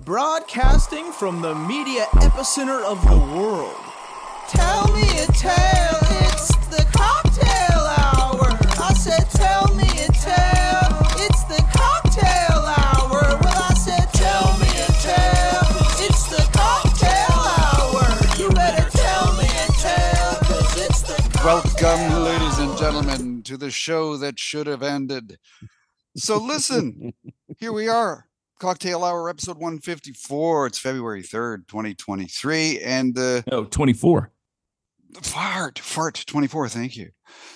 Broadcasting from the media epicenter of the world. Tell me a tale, it's the cocktail hour. I said, tell me a tale, it's the cocktail hour. Well, I said, tell me a tale, it's the cocktail hour. You better tell me a tale, cause it's the Welcome, ladies and gentlemen, to the show that should have ended. So, listen, here we are, Cocktail Hour, episode 154. It's February 3rd, 2023. And uh, Oh, 24. fart, fart 24. Thank you.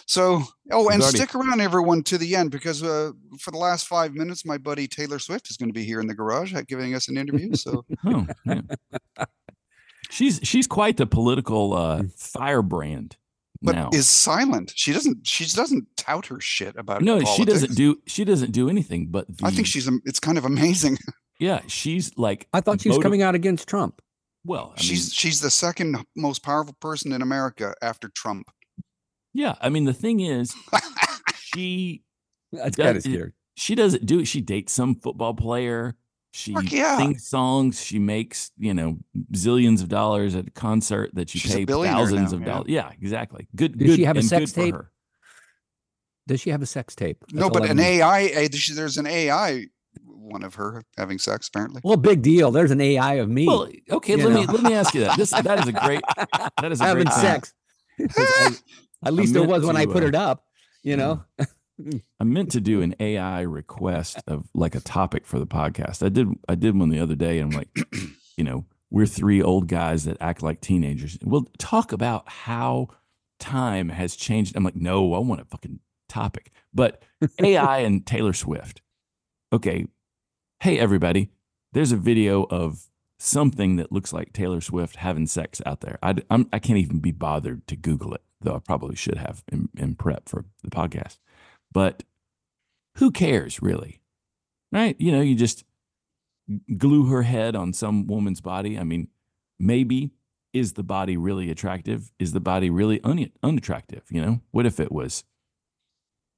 So, oh, and stick around, everyone, to the end because uh, for the last five minutes, my buddy Taylor Swift is going to be here in the garage uh, giving us an interview. So, Oh, she's she's quite the political uh, firebrand but now. is silent. She doesn't, she doesn't tout her shit about no, she doesn't do she doesn't do anything. But I think she's, am- it's kind of amazing. yeah, she's like I thought she was motiv- coming out against Trump. Well, I she's mean, she's the second most powerful person in America after Trump. yeah. I mean, the thing is, she That's kind of scary. she doesn't do she dates some football player. She Fuck yeah. sings songs. She makes you know zillions of dollars at a concert that you She's pay thousands now, of yeah. dollars. Yeah, exactly. Good. Does good she have a sex tape? Does she have a sex tape? no, but I an need. AI, there's there's an AI one of her having sex apparently. Well, big deal. There's an AI of me Well, okay. you Let me let me ask you that. This that is a great that is a having great thing. sex. 'Cause I- at least there meant was when I put uh, it up. You know, Mm. I meant to do an AI request of like a topic for the podcast. I did I did one the other day and I'm like, you know, we're three old guys that act like teenagers. We'll talk about how time has changed. I'm like, no, I want a fucking topic. But AI and Taylor Swift. Okay. Hey everybody. There's a video of something that looks like Taylor Swift having sex out there. I, I'm, I can't even be bothered to Google it, though I probably should have in, in prep for the podcast. But who cares really? Right? You know, you just glue her head on some woman's body. I mean, maybe is the body really attractive? Is the body really un- unattractive? You know, what if it was,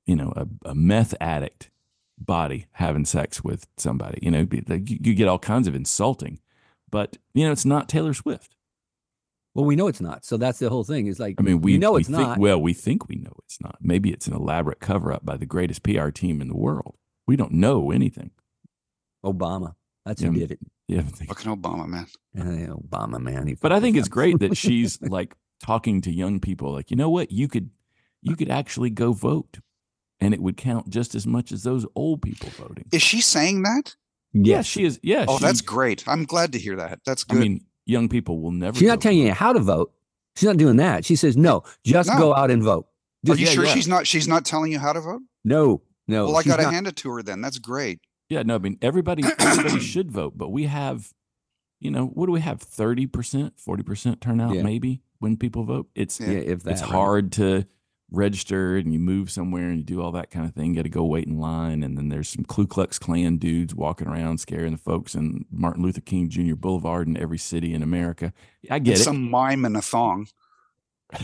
you know, a, a meth addict body having sex with somebody? You know, be, like, you, you get all kinds of insulting, but you know, it's not Taylor Swift. Well, we know it's not. So that's the whole thing. Is like, I mean, we know we it's think, not. Well, we think we know it's not. Maybe it's an elaborate cover up by the greatest PR team in the world. We don't know anything. Obama. That's who Yeah. did it. Yeah, Fucking Obama, man. Uh, Obama, man. but I think it's great that she's like talking to young people. Like, you know what? You could you could actually go vote, and it would count just as much as those old people voting. Is she saying that? Yeah, Yes. she is. Yeah. Oh, she- that's great. I'm glad to hear that. That's I good. mean, young people will never. She's not telling you how to vote. She's not doing that. She says, no, just No. go out and vote. Are you yeah, sure yeah. she's not she's not telling you how to vote? no, no. well, I gotta hand it to her then. That's great. Yeah, no, I mean everybody everybody should vote, but we have, you know, what do we have? Thirty percent, forty percent turnout, Yeah. maybe when people vote. It's Yeah. Yeah, if that. it's right? hard to register and you move somewhere and you do all that kind of thing. You got to go wait in line, and then there's some Ku Klux Klan dudes walking around scaring the folks in Martin Luther King Jr. Boulevard in every city in America. I get it. some mime in a thong.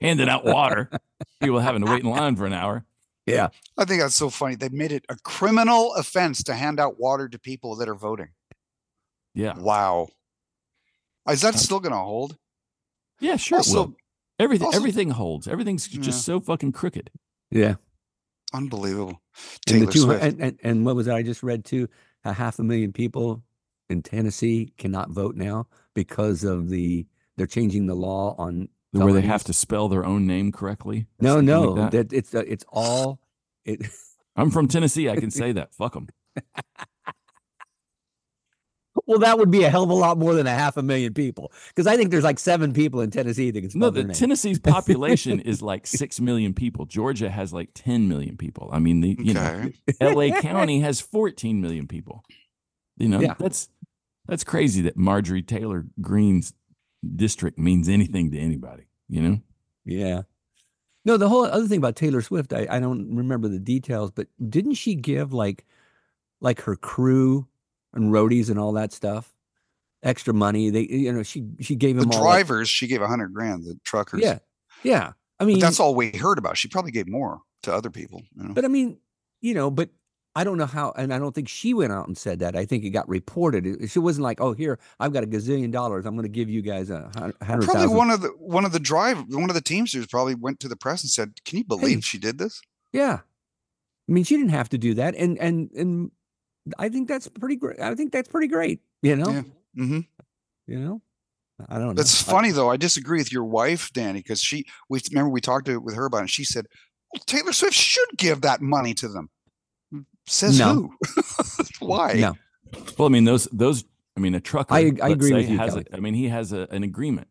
Handing out water, people having to wait in line for an hour. Yeah. I think that's so funny. They made it a criminal offense to hand out water to people that are voting. Yeah, Wow. Is that Uh, still gonna hold? yeah, sure. Also, everything also- everything holds. Everything's Yeah. just so fucking crooked. Yeah. unbelievable. And, Taylor the two, Swift. and, and, and what was it? I just read too? A half a million people in Tennessee cannot vote now because of the, they're changing the law on. Where they have to spell their own name correctly. No, no, like that. that it's, uh, it's all, it, I'm from Tennessee. I can say that. Fuck them. well, that would be a hell of a lot more than a half a million people. Cause I think there's like seven people in Tennessee that can spell No, their the name. Tennessee's population is like six million people. Georgia has like 10 million people. I mean, the you know. LA County has 14 million people. You know, Yeah. that's that's crazy that Marjorie Taylor Greene's district means anything to anybody. You know, Yeah. No, the whole other thing about Taylor Swift, I, I don't remember the details, but didn't she give like like her crew and roadies and all that stuff extra money? They you know, she she gave The them all like- drivers, she gave a hundred grand. The truckers, yeah. Yeah. I But mean that's all we heard about. She probably gave more to other people. You know? but I mean, you know, but I don't know how, and I don't think she went out and said that. I think it got reported. She wasn't like, "Oh, here, I've got a gazillion dollars. I'm going to give you guys a hundred Probably thousand. one of the one of the drive one of the teamsters probably went to the press and said, "Can you believe she did this?" Yeah, I mean, she didn't have to do that, and and and I think that's pretty great. I think that's pretty great. You know, Yeah. hmm you know, I don't know. That's I- funny though. I disagree with your wife, Danny, because she we remember we talked to with her about it. And she said, well, "Taylor Swift should give that money to them." Says No. who? Why? No, Well, I mean those those. I mean a trucker. I- I agree with you, has a- I mean he has a, an agreement.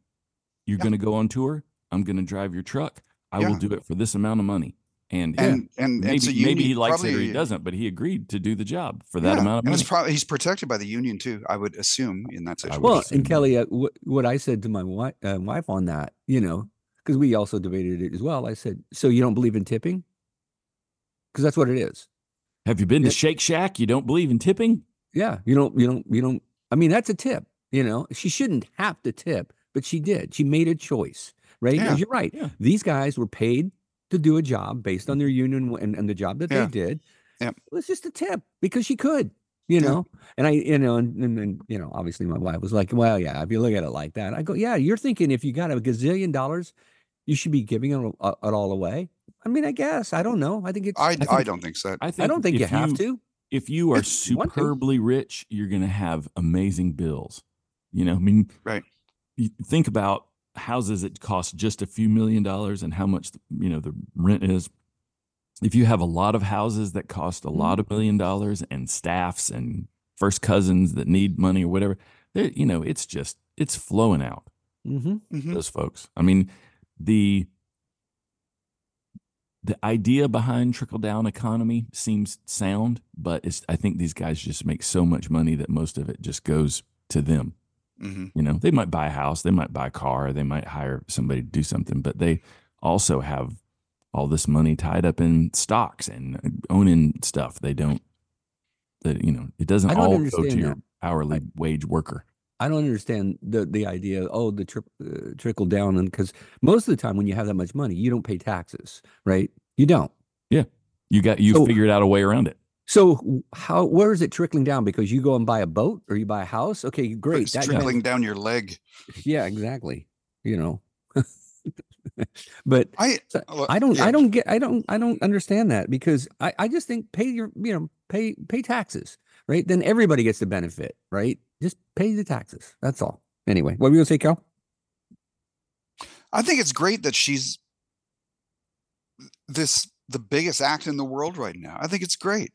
You're Yeah. going to go on tour. I'm going to drive your truck. I will do it for this amount of money. And, And and maybe it's a maybe he likes it or he doesn't, but he agreed to do the job for that Yeah, amount of and it's probably he's protected by the union too. I would assume in that situation. would well, assume and. Kelly, uh, what what I said to my wife, uh, wife on that, you know, because we also debated it as well. I said, "So you don't believe in tipping?" Because that's what it is. Have you been to Shake Shack? You don't believe in tipping? Yeah, you don't, you don't, you don't. I mean, that's a tip. You know, she shouldn't have to tip, but she did. She made a choice, right? 'Cause Yeah. you're right. Yeah. These guys were paid to do a job based on mm. their union and, and the job that Yeah. they did. Yep. It was just a tip because she could, you Yeah. know. And I, you know, and, and, and you know, obviously my wife was like, "Well, yeah, if you look at it like that," I go, "Yeah, you're thinking if you got a gazillion dollars, you should be giving it, all- it all away." I mean, I guess I don't know. I think it's. I, I, I don't think so. I think I don't think you if have to. If you are If you want to. superbly rich, you're going to have amazing bills. You know, I mean, Right. You think about houses that cost just a few million dollars and how much you know the rent is. If you have a lot of houses that cost a Mm-hmm. lot of million dollars and staffs and first cousins that need money or whatever, you know, it's just it's flowing out hmm Mhm. those folks. I mean, the the idea behind trickle down economy seems sound, but it's I think these guys just make so much money that most of it just goes to them. Mhm. You know, they might buy a house, they might buy a car, they might hire somebody to do something, but they also have all this money tied up in stocks and uh, owning stuff. They don't that you know, it doesn't I all go to your that. hourly wage worker. I don't understand the the idea. Oh, the tri- uh, trickle down, and because most of the time when you have that much money, you don't pay taxes, right? You don't. Yeah, you got you So- figured out a way around it. So how where is it trickling down? Because you go and buy a boat or you buy a house. Okay, great. It's that- trickling down your leg. yeah, exactly. You know, but I oh, I don't. yeah. I don't get. I don't. I don't understand that because I. I just think pay your. You know, pay pay taxes, right? Then everybody gets the benefit, right? Just pay the taxes. That's all. Anyway, what were you gonna say, Cal? I think it's great that she's this the biggest act in the world right now. I think it's great.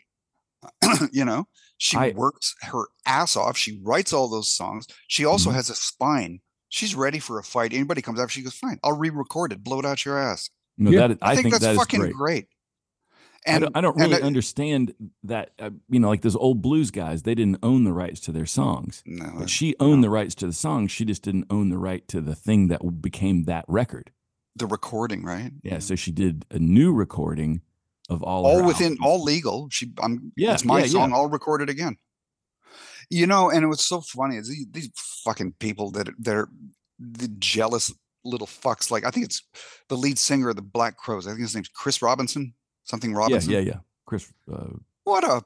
you know, she I- works her ass off. She writes all those songs. She also Mhm. has a spine. She's ready for a fight. Anybody comes after, she goes, "Fine, I'll re-record it. Blow it out your ass." No, Yeah, that I, I, think, that's that is fucking great. great. I And don't, I don't and really I- understand that. Uh, you know, like those old blues guys, they didn't own the rights to their songs. no, But she owned the rights to the song. She just didn't own the right to the thing that became that record. the recording, right? Yeah. So she did a new recording of all all within albums. all legal. She, I'm, Yeah, it's my yeah, yeah. song. I'll record it again. You know, and it was so funny. Is these, these fucking people that they're the jealous little fucks. Like I think it's the lead singer of the Black Crowes. I think his name's Chris Robinson. Something Robinson. yeah, yeah. yeah. Chris, uh, What a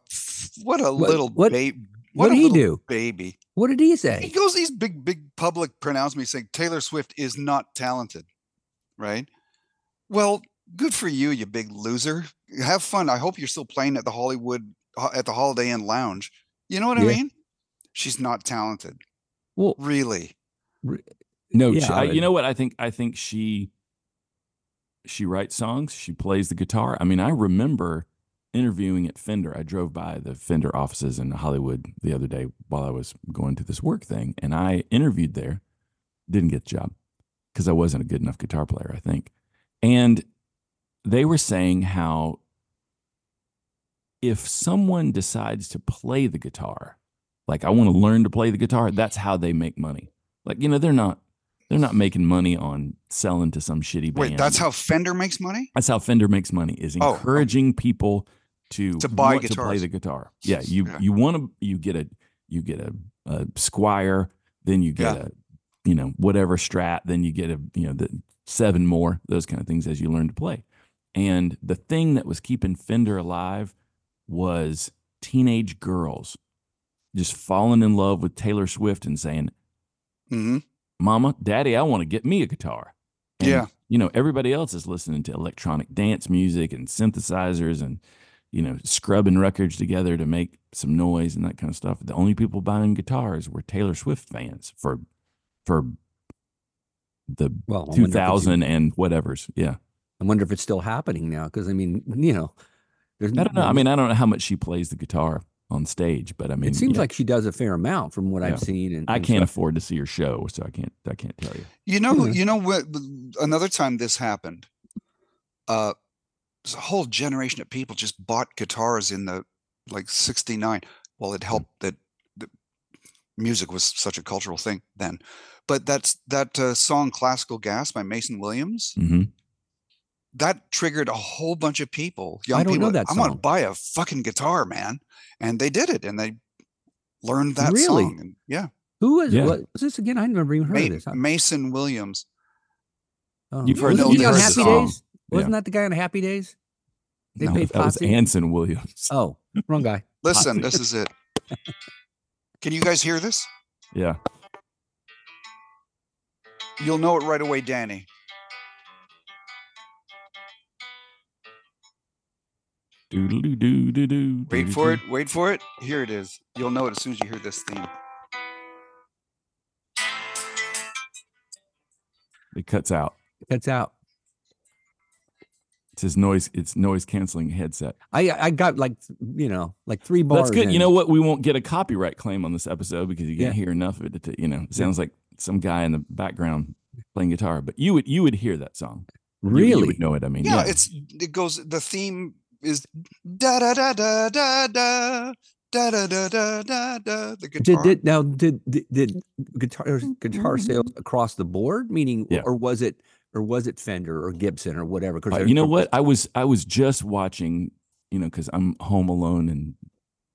what a What- little what- baby. what did a he do? Baby. What did he say? He goes these big, big public pronouncements saying Taylor Swift is not talented. Right. Well, good for you, you big loser. Have fun. I hope you're still playing at the Hollywood uh, at the Holiday Inn Lounge. You know what I mean? She's not talented. Well, Really. no, Yeah, I, I- you know what? I think I think she she writes songs. She plays the guitar. I mean, I remember interviewing at Fender. I drove by the Fender offices in Hollywood the other day while I was going to this work thing, and I interviewed there. Didn't get the job because I wasn't a good enough guitar player, I think. And they were saying how if someone decides to play the guitar, like I want to learn to play the guitar, that's how they make money. Like, you know, they're not they're not making money on selling to some shitty band. Wait, that's how Fender makes money? that's how Fender makes money is Oh, oh. encouraging people to To buy want to play the guitar. Yeah, you Yeah. you want to you get a you get a, a Squier, then you get Yeah. a you know whatever Strat, then you get a you know the seven more those kind of things as you learn to play. And the thing that was keeping Fender alive was teenage girls just falling in love with Taylor Swift and saying, hmm Mama, Daddy, I want to get me a guitar. And, Yeah. You know, everybody else is listening to electronic dance music and synthesizers and, you know, scrubbing records together to make some noise and that kind of stuff. The only people buying guitars were Taylor Swift fans for for the Well, I wonder 2000 and whatever's. Yeah. I wonder if it's still happening now. Because I mean, you know, there's. I don't know. I mean, I don't know how much she plays the guitar on stage, but I mean, it seems yeah, like she does a fair amount from what Yeah. I've seen. And I and can't stuff. afford to see her show, so I can't. I can't tell you. You know, Yeah. you know what? Another time this happened, uh, a whole generation of people just bought guitars in the like '69. Well, Hmm. it helped that the music was such a cultural thing then. But that's that uh, song "Classical Gas" by Mason Williams. hmm That triggered a whole bunch of people. Young I don't know people. that I want to buy a fucking guitar, man, and they did it, and they learned that Really? song. And yeah, Who is Yeah. what was this again? I never even heard Ma- of this. I- Mason Williams. oh. You've heard Wasn't the- he on heard the Happy song. Days? Wasn't that the guy on Happy Days? They No, paid that was Anson Williams. Oh, wrong guy. Listen, Potsy. this is it. Can you guys hear this? Yeah. You'll know it right away, Danny. Wait for it. Wait for it. Here it is. You'll know it as soon as you hear this theme. It cuts out. It cuts out. It's his noise. It's noise canceling headset. I I got like you know like three bars. That's good. You know what? We won't get a copyright claim on this episode because you can't Yeah. hear enough of it. To, you know, it sounds like some guy in the background playing guitar. But you would you would hear that song. You- you really. would know it. I mean, Yeah, yeah. it's it goes. The theme is da da da da da da da da da da da da. The Did, guitar. did now did did, did guitar guitar sales across the board meaning Yeah. or was it or was it Fender or Gibson or whatever? Because Uh, you know what? I was I was just watching. You know, because I'm home alone and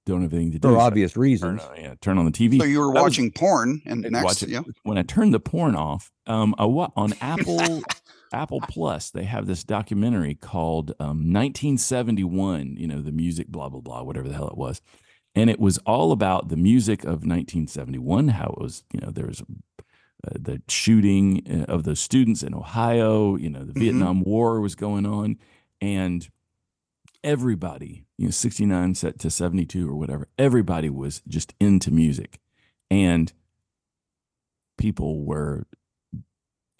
don't have anything to do. for so I obvious turn, reasons. on- yeah, turn on the TV. so you were I was- watching porn, and I'd next, watch it. yeah, when I turned the porn off, um, I wa- on Apple Apple Plus, they have this documentary called um, 1971. You know, the music, blah blah blah, whatever the hell it was, and it was all about the music of 1971. How it was, you know, there was uh, the shooting uh, of those students in Ohio. You know, the Mhm. Vietnam War was going on, and everybody, you know, 69 set to 72 or whatever, everybody was just into music. And people were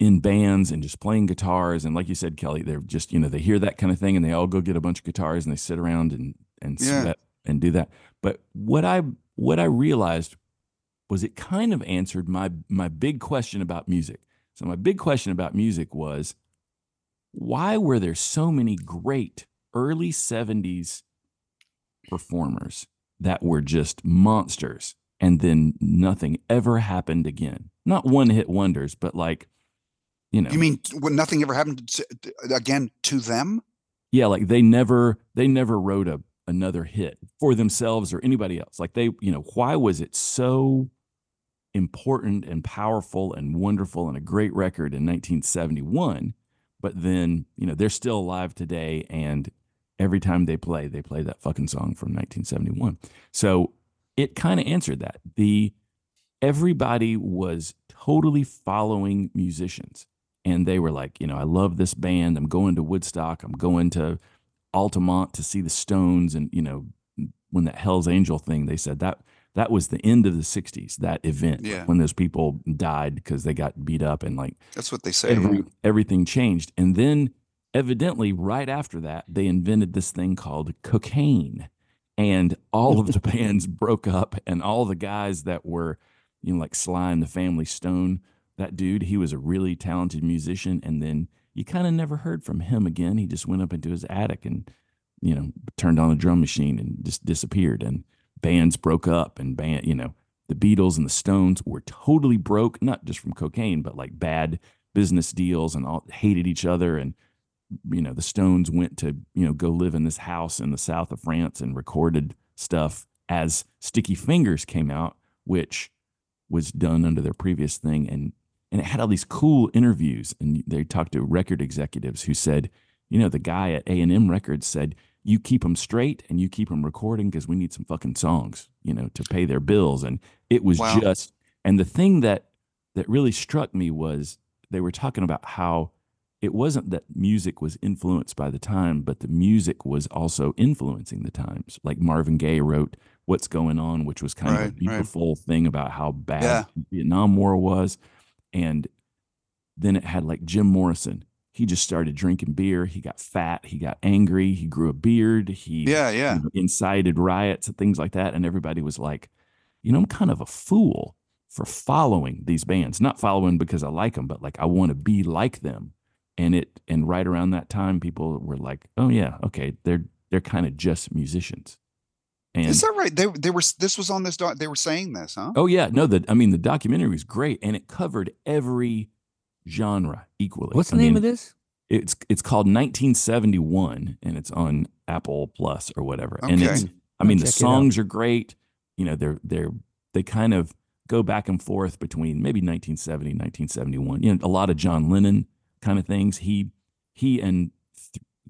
in bands and just playing guitars. And like you said, Kelly, they're just, you know, they hear that kind of thing and they all go get a bunch of guitars and they sit around and, and Yeah. sweat and do that. But what I, what I realized was it kind of answered my, my big question about music. So my big question about music was, why were there so many great early 70s performers that were just monsters and then nothing ever happened again not one hit wonders but like you know. you mean when nothing ever happened to, again to them? yeah like they never they never wrote a another hit for themselves or anybody else. Like they you know why was it so important and powerful and wonderful and a great record in 1971 but then you know they're still alive today and every time they play they play that fucking song from 1971 so it kind of answered that. The everybody was totally following musicians and they were like you know i love this band i'm going to woodstock i'm going to altamont to see the stones and you know when that hell's angel thing they said that that was the end of the 60s that event Yeah. when those people died because they got beat up and like That's what they say. every, everything changed. And then, evidently, right after that, they invented this thing called cocaine. And all of the bands broke up, and all the guys that were, you know, like Sly and the Family Stone, that dude, he was a really talented musician. And then you kind of never heard from him again. He just went up into his attic and, you know, turned on a drum machine and just disappeared. And bands broke up, and band, you know, the Beatles and the Stones were totally broke, not just from cocaine, but like bad business deals and all hated each other. And, you know, the Stones went to, you know, go live in this house in the south of France and recorded stuff as Sticky Fingers came out, which was done under their previous thing. And, and it had all these cool interviews. And they talked to record executives who said, you know, the guy at A&M Records said, you keep them straight and you keep them recording because we need some fucking songs, you know, to pay their bills. And it was Wow. just, and the thing that that really struck me was they were talking about how it wasn't that music was influenced by the time, but the music was also influencing the times. Like Marvin Gaye wrote "What's Going On," which was kind Right, of a right. beautiful thing about how bad Yeah. the Vietnam War was, and then it had like Jim Morrison. He just started drinking beer. He got fat. He got angry. He grew a beard. He Yeah, yeah. you know, incited riots and things like that. And everybody was like, you know, I'm kind of a fool for following these bands, not following because I like them, but like I want to be like them. And it, and right around that time, people were like, oh yeah, okay, they're they're kind of just musicians. And Is that right? They they were this was on this doc, they were saying this, huh? oh yeah, no, the I mean the documentary was great, and it covered every genre equally. What's the I name mean, of this? It's it's called 1971, and it's on Apple Plus or whatever. And Okay. it's I I'll mean, the check it out. songs are great. You know, they're they're they kind of go back and forth between maybe 1970, 1971. You know, a lot of John Lennon kind of things. He he and th-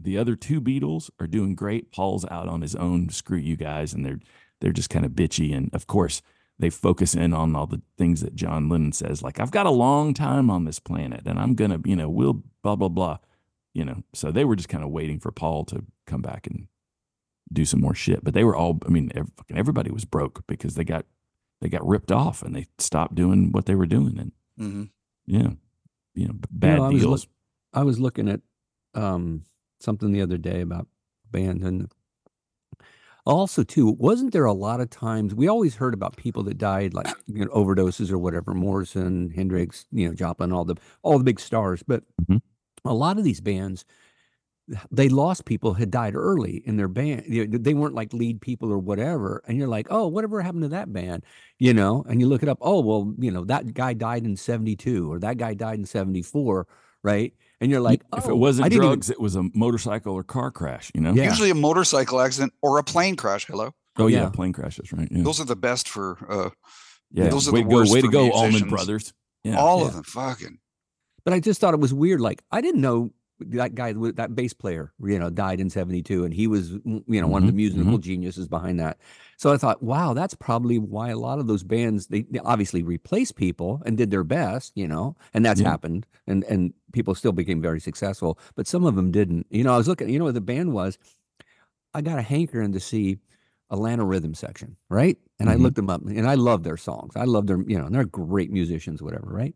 the other two Beatles are doing great. Paul's out on his own. Screw you guys, and they're they're just kind of bitchy. And of course, they focus in on all the things that John Lennon says, like I've got a long time on this planet, and I'm gonna, you know, we'll blah blah blah. You know, so they were just kind of waiting for Paul to come back and do some more shit. But they were all, I mean, ev- fucking everybody was broke because they got they got ripped off and they stopped doing what they were doing. And hmm yeah, you know, b- bad I was deals. look- I was looking at um, something the other day about bands and also too wasn't there a lot of times we always heard about people that died like you know overdoses or whatever Morrison Hendrix you know Joplin all the all the big stars but Mhm. a lot of these bands they lost people had died early in their band they weren't like lead people or whatever and you're like oh whatever happened to that band you know and you look it up oh well you know that guy died in 72 or that guy died in 74 right and you're like if oh, it wasn't I didn't even- drugs, it was a motorcycle or car crash. You know. Yeah. Usually a motorcycle accident or a plane crash. Hello. Oh yeah, Yeah. plane crashes, right? Yeah. Those are the best for uh yeah. those are way the to go, worst way to for go, Allman musicians. Brothers. Yeah. all yeah. of them. Fucking But I just thought it was weird. Like I didn't know that guy, that bass player, you know, died in '72, and he was, you know, one of the Mhm, musical geniuses behind that. So I thought, wow, that's probably why a lot of those bands they, they obviously replaced people and did their best, you know, and that's Yeah. happened, and and people still became very successful, but some of them didn't. You know, I was looking, you know, what the band was. I got a hankering to see Atlanta Rhythm Section, right? And I Mhm. looked them up, and I love their songs. I love their, you know, and they're great musicians, whatever, right?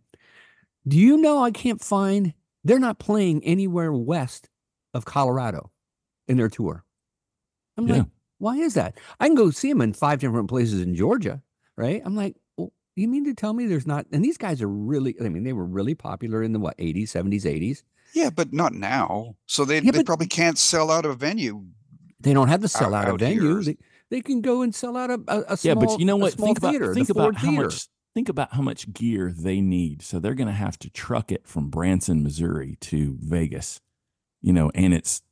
Do you know I can't find? They're not playing anywhere west of Colorado in their tour. I'm Yeah. like, why is that? I can go see them in five different places in Georgia, right? I'm like, well, you mean to tell me there's not? And these guys are really, I mean, they were really popular in the what 80s, 70s, 80s. yeah, but not now. So they Yeah, they probably can't sell out a venue. They don't have to sell Out- out, a venue. They, they can go and sell out a, a, a yeah, small, but you know what? Think about theater, think about how Theater. much think about how much gear they need. So they're going to have to truck it from Branson, Missouri to Vegas. You know, and it's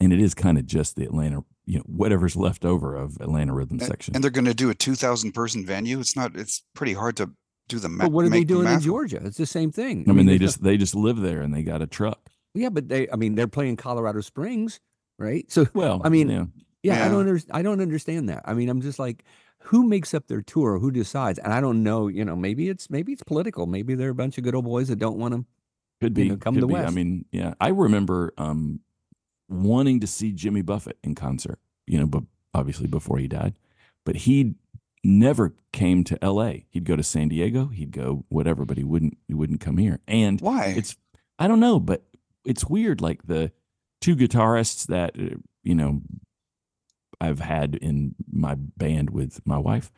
and it is kind of just the Atlanta, you know, whatever's left over of Atlanta rhythm And, section. and they're going to do a 2000 person venue. It's not it's pretty hard to do the math. But what are they doing in Georgia? It's the same thing. I mean, they there's no- just they just live there and they got a truck. yeah, but they, I mean, they're playing Colorado Springs, right? So Well, I mean, yeah. Yeah, I don't under, I don't understand that. I mean, I'm just like, who makes up their tour? Who decides? And I don't know. You know, maybe it's maybe it's political. Maybe they're a bunch of good old boys that don't want to. Could you know, come could to be. I mean, yeah. I remember um, wanting to see Jimmy Buffett in concert. You know, but obviously before he died, but he never came to L.A. He'd go to San Diego. He'd go whatever, but he wouldn't. He wouldn't come here. And Why? it's I don't know, but it's weird. Like the two guitarists that uh, you know I've had in my band with my wife,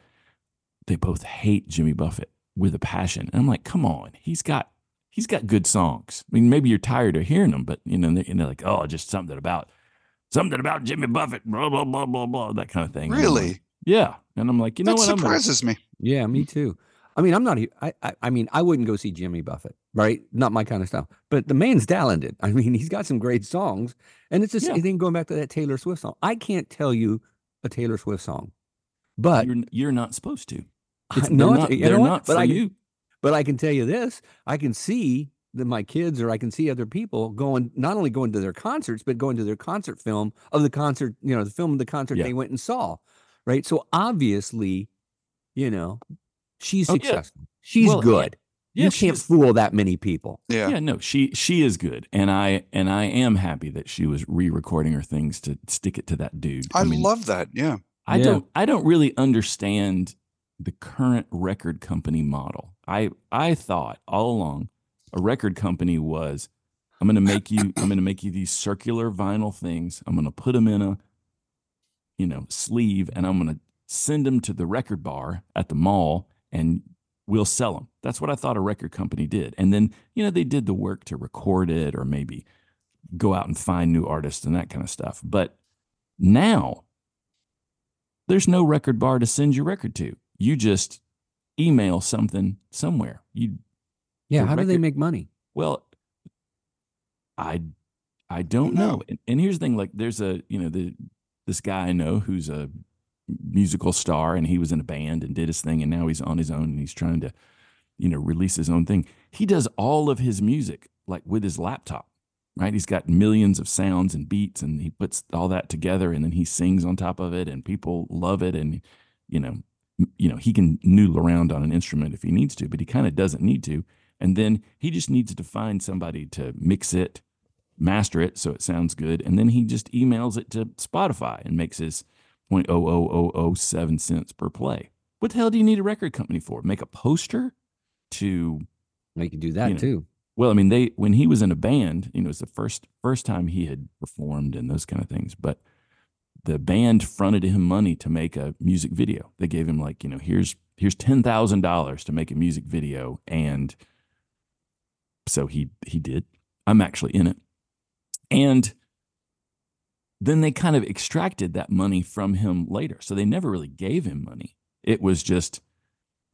they both hate Jimmy Buffett with a passion. And I'm like, come on, he's got he's got good songs. I mean, maybe you're tired of hearing them, but you know, they're, and they're like, oh, just something about something about Jimmy Buffett, blah blah blah blah blah, that kind of thing. And like, really? yeah. And I'm like, you know that what? I'm gonna- surprises me. Yeah, me too. I mean, I'm not. I, I I mean, I wouldn't go see Jimmy Buffett, right? Not my kind of style. But the man's talented. I mean, he's got some great songs, and it's just Yeah. I think going back to that Taylor Swift song. I can't tell you a Taylor Swift song, but you're you're not supposed to. It's, no, they're not, they're what? not But I can- you. But I can tell you this: I can see that my kids or I can see other people going not only going to their concerts but going to their concert film of the concert, you know, the film of the concert Yeah. they went and saw, right? So obviously, you know, she's Oh, yeah. successful. She's Well, good. Yeah, you can't was- fool that many people. Yeah. yeah, no, she she is good, and I and I am happy that she was re-recording her things to stick it to that dude. I, mean, love that. Yeah. I Yeah. don't I don't really understand the current record company model. I I thought all along a record company was I'm going to make you I'm going to make you these circular vinyl things. I'm going to put them in a you know, sleeve and I'm going to send them to the record bar at the mall and we'll sell them. That's what I thought a record company did. And then, you know, they did the work to record it or maybe go out and find new artists and that kind of stuff. But now there's no record bar to send your record to. You just email something somewhere. You Yeah, how do they make money? well, I I don't know. And, and here's the thing: like, there's a you know the this guy I know who's a musical star, and he was in a band and did his thing, and now he's on his own and he's trying to you know release his own thing. He does all of his music like with his laptop. Right, he's got millions of sounds and beats, and he puts all that together, and then he sings on top of it, and people love it. And you know, you know, he can noodle around on an instrument if he needs to, but he kind of doesn't need to. And then he just needs to find somebody to mix it, master it so it sounds good. And then he just emails it to Spotify and makes his 0.00007 cents per play. What the hell do you need a record company for? Make a poster to They can do that know, too. well, I mean, they when he was in a band, you know, it was the first first time he had performed and those kind of things. But the band fronted him money to make a music video. They gave him like, you know, here's here's ten thousand dollars to make a music video, and so he he did. I'm actually in it, and then they kind of extracted that money from him later. So they never really gave him money. It was just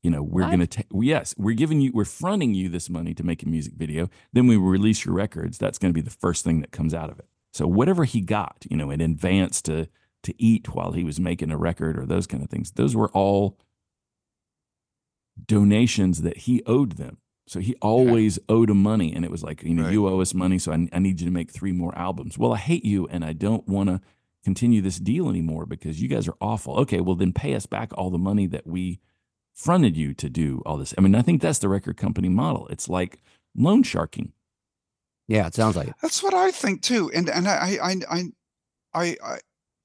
you know we're going to take yes we're giving you we're fronting you this money to make a music video. Then we release your records. That's going to be the first thing that comes out of it. So whatever he got you know in advance to to eat while he was making a record or those kind of things those were all donations that he owed them so he always owed them money and it was like you know Right. you owe us money so I, I need you to make three more albums well i hate you and i don't want to continue this deal anymore because you guys are awful okay well then pay us back all the money that we fronted you to do all this. I mean, I think that's the record company model. It's like loan sharking. Yeah, it sounds like it. That's what I think too. And and I I I I, I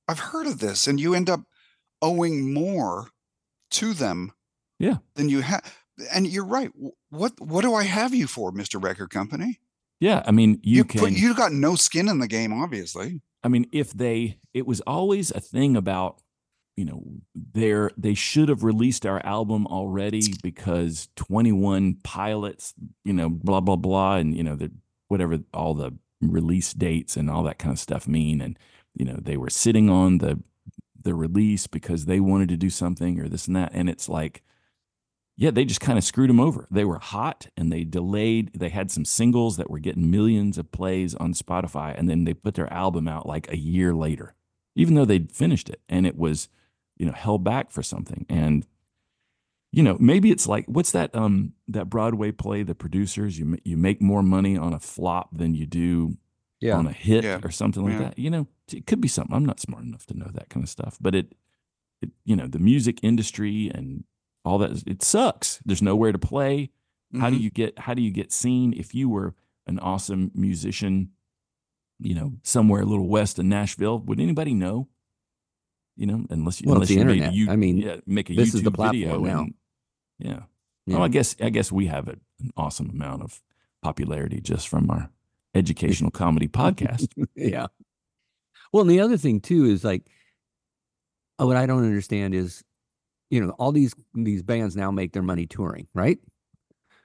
I've heard of this, and you end up owing more to them. Yeah. Than you have. And you're right. What what do I have you for, Mister Record Company? Yeah, I mean, you, You can. put, you got no skin in the game, obviously. I mean, if they, it was always a thing about, you know, they're they should have released our album already because twenty one pilots, you know, blah blah blah, and you know the whatever all the release dates and all that kind of stuff mean, and you know they were sitting on the the release because they wanted to do something or this and that, and it's like. Yeah, they just kind of screwed them over. They were hot and they delayed. They had some singles that were getting millions of plays on Spotify, and then they put their album out like a year later, even though they'd finished it and it was, you know, held back for something. And you know, maybe it's like what's that um that Broadway play, The Producers? You you make more money on a flop than you do Yeah. on a hit Yeah. or something like Yeah. that. You know, it could be something. I'm not smart enough to know that kind of stuff, but it, it you know, the music industry and all that it sucks. There's nowhere to play. How do Mhm. you get how do you get seen if you were an awesome musician, you know, somewhere a little west of Nashville? Would anybody know? You know, unless you Well, unless the you made a internet. you- I mean, yeah, make a this YouTube is the video platform now. and yeah. Yeah. Well, I guess I guess we have a, an awesome amount of popularity just from our educational comedy podcast. yeah. Well, and the other thing too is like, what I don't understand is, you know, all these these bands now make their money touring, right?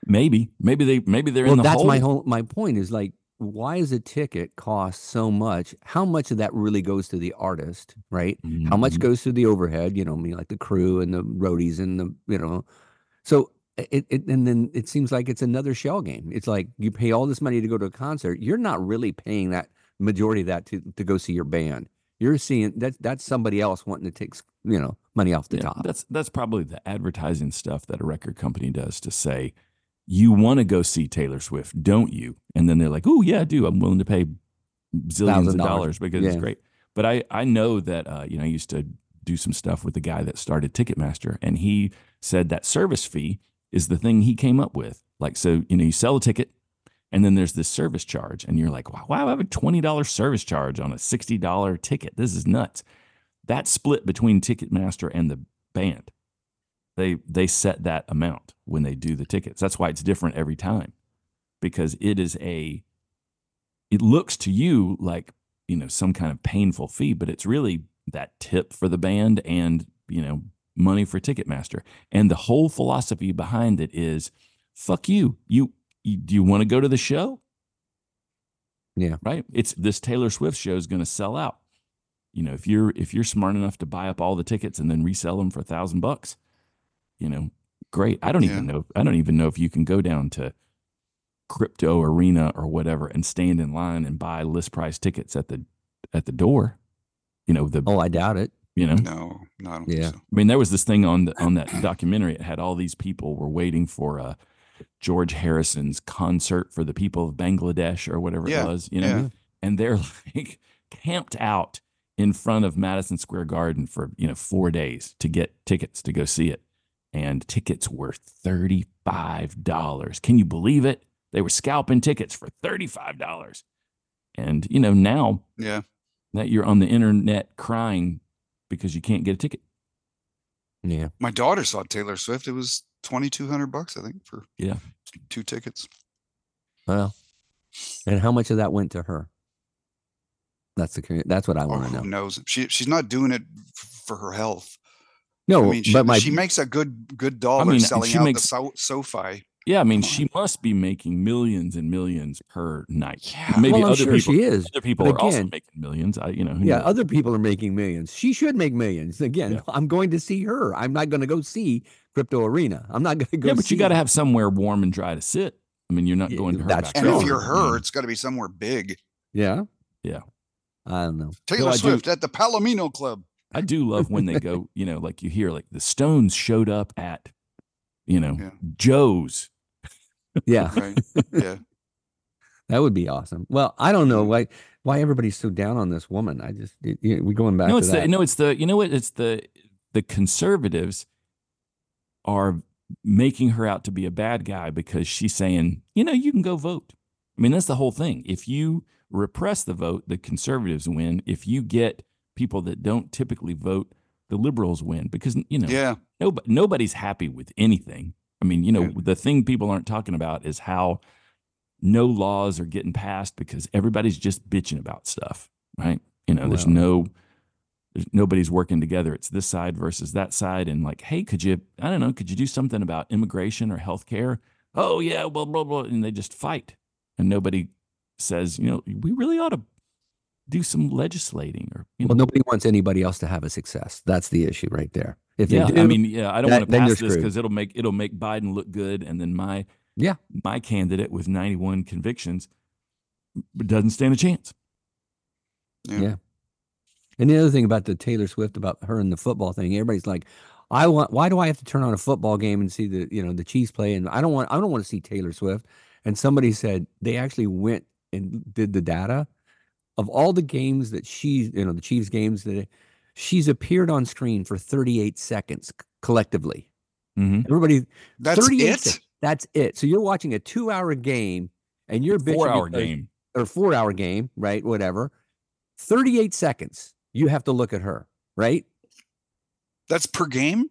Maybe, maybe they maybe they're well, in the that's hole. my whole my point is like, why is a ticket cost so much? How much of that really goes to the artist, right? How much Mhm. goes to the overhead? You know, I mean, like the crew and the roadies and the you know, so it, it and then it seems like it's another shell game. It's like you pay all this money to go to a concert. You're not really paying that majority of that to to go see your band. You're seeing that that's somebody else wanting to take you know money off the Yeah, top. That's that's probably the advertising stuff that a record company does to say, you want to go see Taylor Swift, don't you? And then they're like, oh yeah, I do. I'm willing to pay zillions of dollars. because Yeah. it's great. But I I know that uh, you know I used to do some stuff with the guy that started Ticketmaster, and he said that service fee is the thing he came up with. Like so, you know, you sell a ticket, and then there's this service charge, and you're like, wow, wow, I have a twenty dollars service charge on a sixty dollar ticket. This is nuts. That's split between Ticketmaster and the band. They they set that amount when they do the tickets. That's why it's different every time, because it is a. It looks to you like you know some kind of painful fee, but it's really that tip for the band and you know money for Ticketmaster. And the whole philosophy behind it is, fuck you. You, you do you want to go to the show? Yeah. Right. It's this Taylor Swift show is going to sell out. You know, if you're if you're smart enough to buy up all the tickets and then resell them for a thousand bucks, you know, great. I don't even know. I don't even know if you can go down to crypto arena or whatever and stand in line and buy list price tickets at the at the door. You know, the Oh, I doubt it. you know, No, no, I don't Yeah. think so. I mean, there was this thing on the, on that documentary. It had all these people were waiting for uh, George Harrison's concert for the people of Bangladesh or whatever Yeah, it was, you know, yeah. and they're like camped out in front of Madison Square Garden for you know four days to get tickets to go see it, and tickets were thirty five dollars. Can you believe it? They were scalping tickets for thirty five dollars, and you know now Yeah. that you're on the internet crying because you can't get a ticket. Yeah. My daughter saw Taylor Swift. It was twenty two hundred bucks, I think, for Yeah. two tickets. Well, and how much of that went to her? That's the curi- that's what I Oh, want to who know. knows? She she's not doing it for her health. No, I mean, she, but my she makes a good good dollar mean, selling she out makes- the so- SoFi. Yeah, I mean, she must be making millions and millions per night. Yeah. Maybe well, I'm other sure people, she is. other people but are also making millions. I, you know, who Yeah, knows? other people are making millions. She should make millions. Again, Yeah. I'm going to see her. I'm not going to go see Crypto Arena. I'm not going to go. yeah, but you got to have somewhere warm and dry to sit. I mean, you're not Yeah, going to her that's And if you're her, mm. it's got to be somewhere big. Yeah. Yeah. I don't know. Taylor I do- Swift at the Palomino Club. I do love when they go, you know, like you hear like the Stones showed up at, you know, Yeah. Joe's. Yeah, Right. yeah. that would be awesome. Well, I don't know why why everybody's so down on this woman. I just it, you know, we going back no, to it's that. the no, it's the you know what? It's the the conservatives are making her out to be a bad guy because she's saying, you know, you can go vote. I mean, that's the whole thing. If you repress the vote, the conservatives win. If you get people that don't typically vote, the liberals win because you know Yeah. nobody, nobody's happy with anything. I mean, you know, Yeah. the thing people aren't talking about is how no laws are getting passed because everybody's just bitching about stuff, right? You know, there's no, nobody's working together. It's this side versus that side. And like, hey, could you, I don't know, could you do something about immigration or healthcare? Oh, yeah, blah, blah, blah. And they just fight. And nobody says, you know, we really ought to do some legislating or, you know, well, nobody wants anybody else to have a success. That's the issue right there. If yeah, they do, I mean, yeah, I don't that- want to pass this because it'll make it'll make Biden look good, and then my Yeah. my candidate with ninety one convictions doesn't stand a chance. Yeah. Yeah. And the other thing about the Taylor Swift about her and the football thing, everybody's like, I want why do I have to turn on a football game and see the, you know, the Chiefs play? And I don't want I don't want to see Taylor Swift. And somebody said they actually went and did the data of all the games that she, you know, the Chiefs games that she's appeared on screen for 38 seconds collectively. Mm-hmm. Everybody That's 38 it. sec- That's it. So you're watching a two hour game and you're bitching Four hour game. or four hour game, right? Whatever. 38 seconds. You have to look at her, right? That's per game?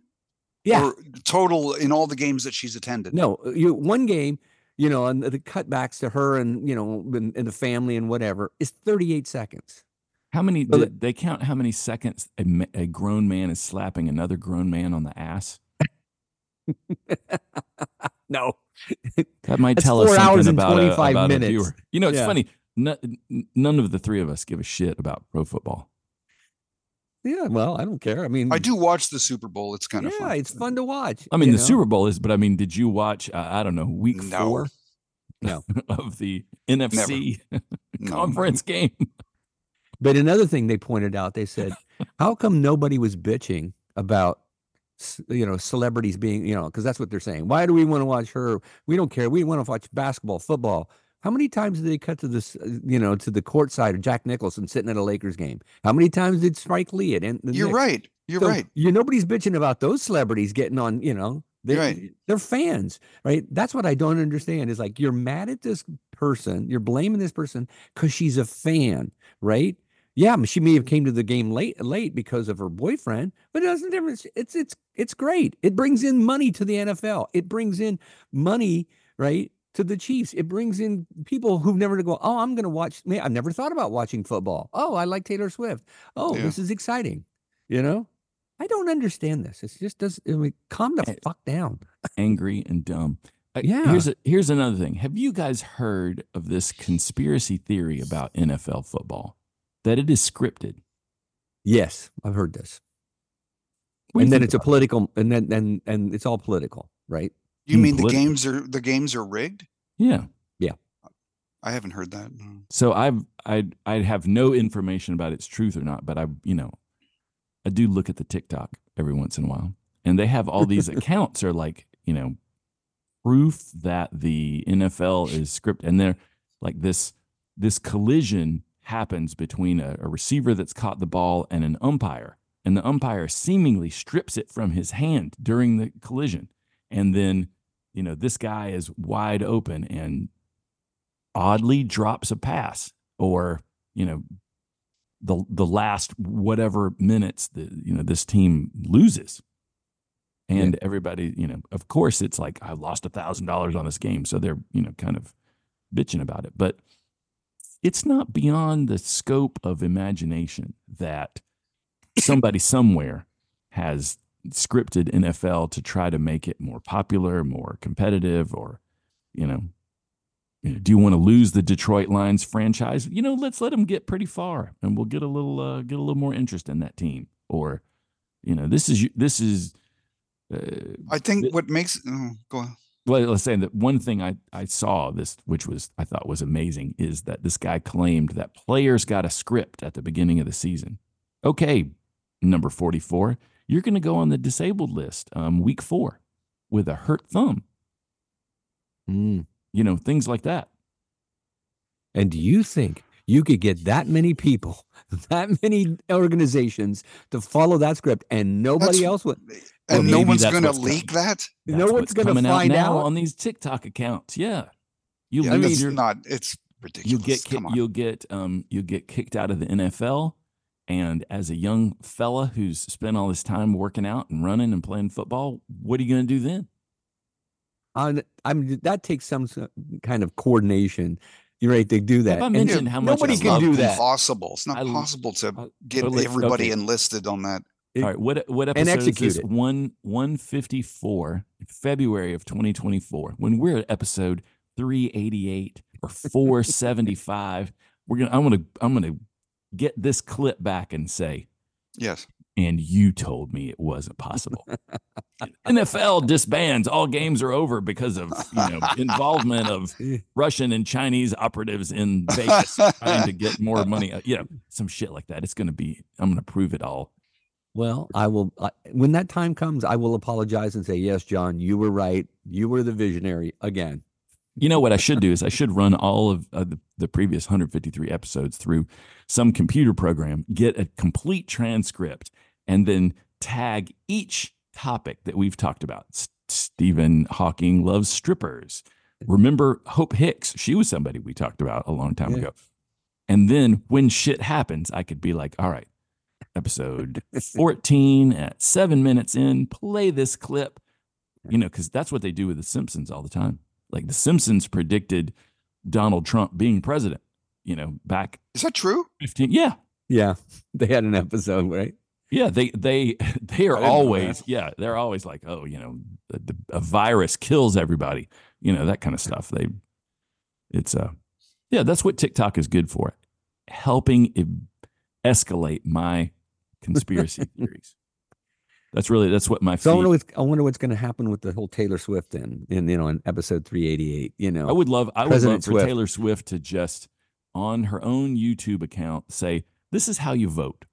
Yeah. Or total in all the games that she's attended? No, uh, you one game, you know, and the cutbacks to her and you know, and, and the family and whatever is 38 seconds. How many? So did they count how many seconds a, a grown man is slapping another grown man on the ass? No. That might That's tell us hours something and about, a, 25 about a minutes. viewer. You know, it's Yeah. funny. No, n- none of the three of us give a shit about pro football. Yeah, well, I don't care. I mean, I do watch the Super Bowl. It's kind yeah, of fun. it's fun to watch. I mean, the know? Super Bowl is, but I mean, did you watch? Uh, I don't know, week No. four No. of the NFC No, conference game. But another thing they pointed out, they said, how come nobody was bitching about you know celebrities being you know because that's what they're saying. Why do we want to watch her? We don't care. We want to watch basketball, football. How many times did they cut to this, uh, you know, to the court side of Jack Nicholson sitting at a Lakers game? How many times did Spike Lee at? the You're Knicks? right. You're So right. You nobody's bitching about those celebrities getting on. You know, they, You're right. they're fans, right? That's what I don't understand. Is like you're mad at this person, you're blaming this person because she's a fan, right? Yeah, she may have came to the game late, late because of her boyfriend, but it doesn't difference. It's it's it's great. It brings in money to the NFL. It brings in money, right, to the Chiefs. It brings in people who've never to go. Oh, I'm going to watch. Man, I've never thought about watching football. Oh, I like Taylor Swift. Oh, Yeah. this is exciting. You know, I don't understand this. It just does. I mean, calm the Eh, fuck down. angry and dumb. Yeah. Here's a, here's another thing. Have you guys heard of this conspiracy theory about NFL football that it is scripted? Yes, I've heard this. What do you and then it's a political, and then and and it's all political, right? You mean the political. games are the games are rigged? it? Yeah. I haven't heard that. no. So I've I I have no information about its truth or not, but I you know I do look at the TikTok every once in a while, and they have all these accounts are like you know proof that the NFL is scripted, and they're like this this collision happens between a, a receiver that's caught the ball and an umpire, and the umpire seemingly strips it from his hand during the collision, and then you know this guy is wide open and oddly drops a pass or you know the the last whatever minutes that you know this team loses. And everybody you know of course it's like i lost a thousand dollars on this game. So they're you know kind of bitching about it. But it's not beyond the scope of imagination that somebody somewhere has scripted nfl to try to make it more popular more competitive or you know you know, do you want to lose the Detroit Lions franchise? You know, let's let them get pretty far, and we'll get a little uh, get a little more interest in that team. Or, you know, this is this is. Uh, I think Th- what makes oh, go on. well, let's say that one thing I I saw this, which was I thought was amazing, is that this guy claimed that players got a script at the beginning of the season. Okay, number forty four, you're going to go on the disabled list, um, week four, with a hurt thumb. Mm. You know, things like that. And do you think you could get that many people, that many organizations to follow that script, and nobody That's- else would? And Well, no one's going to leak coming. that. No one's gonna coming find now out. on these TikTok accounts. Yeah, you Yeah, lose that's your, not. It's ridiculous. you'll get ki- Come on. you'll get um you'll get kicked out of the NFL. And as a young fella who's spent all his time working out and running and playing football, what are you going to do then? Uh, on, I'm that takes some kind of coordination. You're right to do that. Have I And mentioned how much nobody I can love do that. Possible. It's not I l- possible to I get totally- everybody okay. enlisted on that. It- All right, what what and episode is this? it. One one fifty four, February of twenty twenty four. When we're at episode three eighty eight or four seventy five, we're gonna I'm gonna I'm gonna get this clip back and say, Yes. and you told me it wasn't possible. NFL disbands. All games are over because of you know involvement of Russian and Chinese operatives in Vegas trying to get more money. uh, You know, some shit like that. It's gonna be. I'm gonna prove it all. Well, I will. I, when that time comes, I will apologize and say, "Yes, John, you were right. You were the visionary again." You know what I should do is I should run all of uh, the, the previous 153 episodes through some computer program, get a complete transcript, and then tag each topic that we've talked about. S- Stephen Hawking loves strippers. Remember Hope Hicks? She was somebody we talked about a long time Yeah. ago. And then when shit happens, I could be like, all right, episode 14 at seven minutes in, play this clip. You know, because that's what they do with The Simpsons all the time. Like The Simpsons predicted Donald Trump being president, you know, back Is that true? 15. Yeah. Yeah, they had an episode, right? Yeah, they they they are I didn't know always yeah they're always like oh you know the, the, a virus kills everybody you know that kind of stuff they it's uh yeah that's what TikTok is good for helping e- escalate my conspiracy theories that's really that's what my So I wonder what's, I wonder what's going to happen with the whole Taylor Swift in, in you know in episode 388. You know, I would love I would President love for Swift. Taylor Swift to just on her own YouTube account say this is how you vote.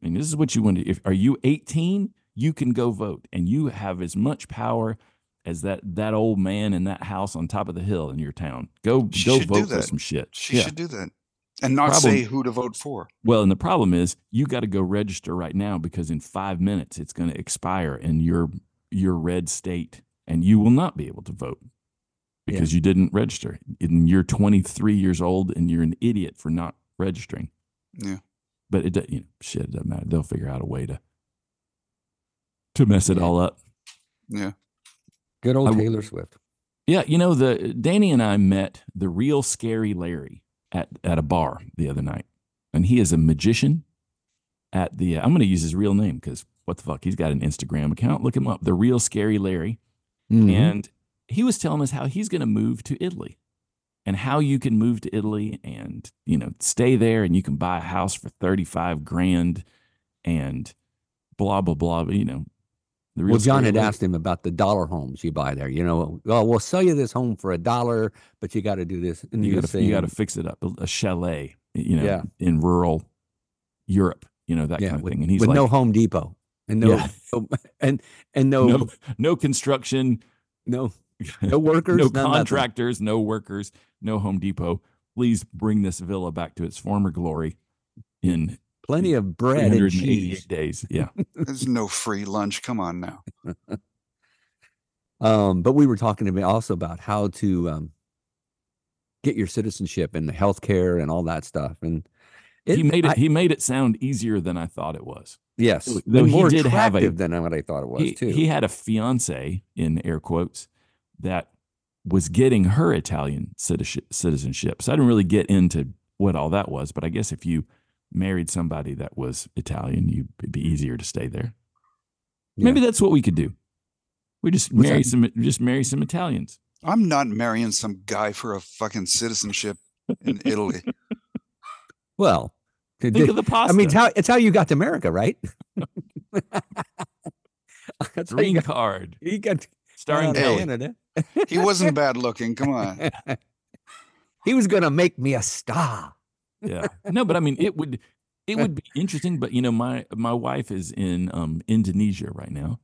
I mean, this is what you want to. If are you 18, you can go vote and you have as much power as that that old man in that house on top of the hill in your town. Go She go should do vote for some shit. She Yeah. should do that and not Problem- say who to vote for. Well, and the problem is you got to go register right now because in five minutes it's going to expire in your your red state, and you will not be able to vote Yeah. because you didn't register. And you're 23 years old, and you're an idiot for not registering. Yeah. But it you know, shit it doesn't matter. They'll figure out a way to to mess it Yeah. all up. Yeah. Good old I w- Taylor Swift. Yeah, you know the Danny and I met the real scary Larry at at a bar the other night, and he is a magician. At the I'm going to use his real name because what the fuck? He's got an Instagram account. Look him up, the real scary Larry, Mhm. and he was telling us how he's going to move to Italy, and how you can move to Italy and you know stay there, and you can buy a house for thirty five grand, and blah blah blah. You know, Well, John had asked him about the dollar homes you buy there. You know, well, we'll sell you this home for a dollar, but you got to do this. And you got to you got to fix it up a, chalet you know Yeah. in rural europe you know that yeah, kind of with, thing and he's with like no Home Depot and no, Yeah. no- and and no no no no construction no, workers, no none- nothing. contractors no workers no home depot please bring this villa back to its former glory in plenty of bread and cheese. days yeah There's no free lunch. Come on now. Um, but we were talking to me also about how to um, get your citizenship and the healthcare and all that stuff. And he made it I- he made it sound easier than i thought it was yes, though and he more did have a- than what I thought it was he, too. he had a fiance in air quotes that was getting her Italian citizenship, citizenship. So I didn't really get into what all that was, but I guess if you married somebody that was Italian, you it'd be easier to stay there. Yeah. Maybe that's what we could do. We just What's marry that? some just marry some Italians. I'm not marrying some guy for a fucking citizenship in Italy. well, Think do- of the pasta. I mean, it's how, it's how you got to America, right? That's how you green got, card you got starring uh, out. Canada. He wasn't bad looking. Come on. he was going to make me a star. Yeah no but i mean it would it would be interesting but you know my my wife is in um indonesia right now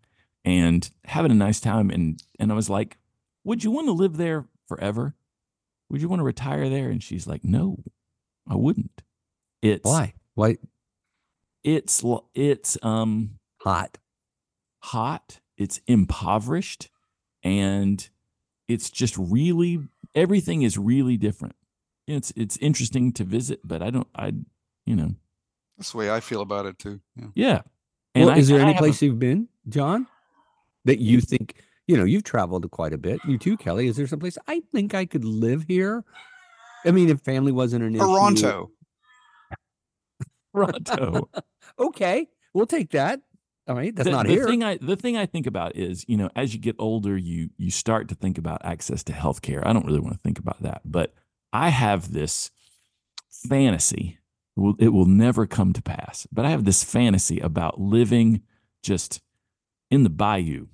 and having a nice time and and i was like would you want to live there forever would you want to retire there and she's like no i wouldn't it's Why? Why? it's it's um Hot. hot it's impoverished and it's just really everything is really different it's it's interesting to visit but i don't i you know That's the way I feel about it too. Yeah. Yeah. Well, I- is there I any have a- place you've been, John, that you think, you know, you've traveled quite a bit. You too, Kelly. Is there some place I think I could live here? I mean, if family wasn't an issue. Toronto. Toronto. Okay. We'll take that. All right. That's the, not the here. thing I the thing I think about is, you know, as you get older, you you start to think about access to healthcare. I don't really want to think about that, but I have this fantasy. It will, it will never come to pass, but I have this fantasy about living just in the bayou,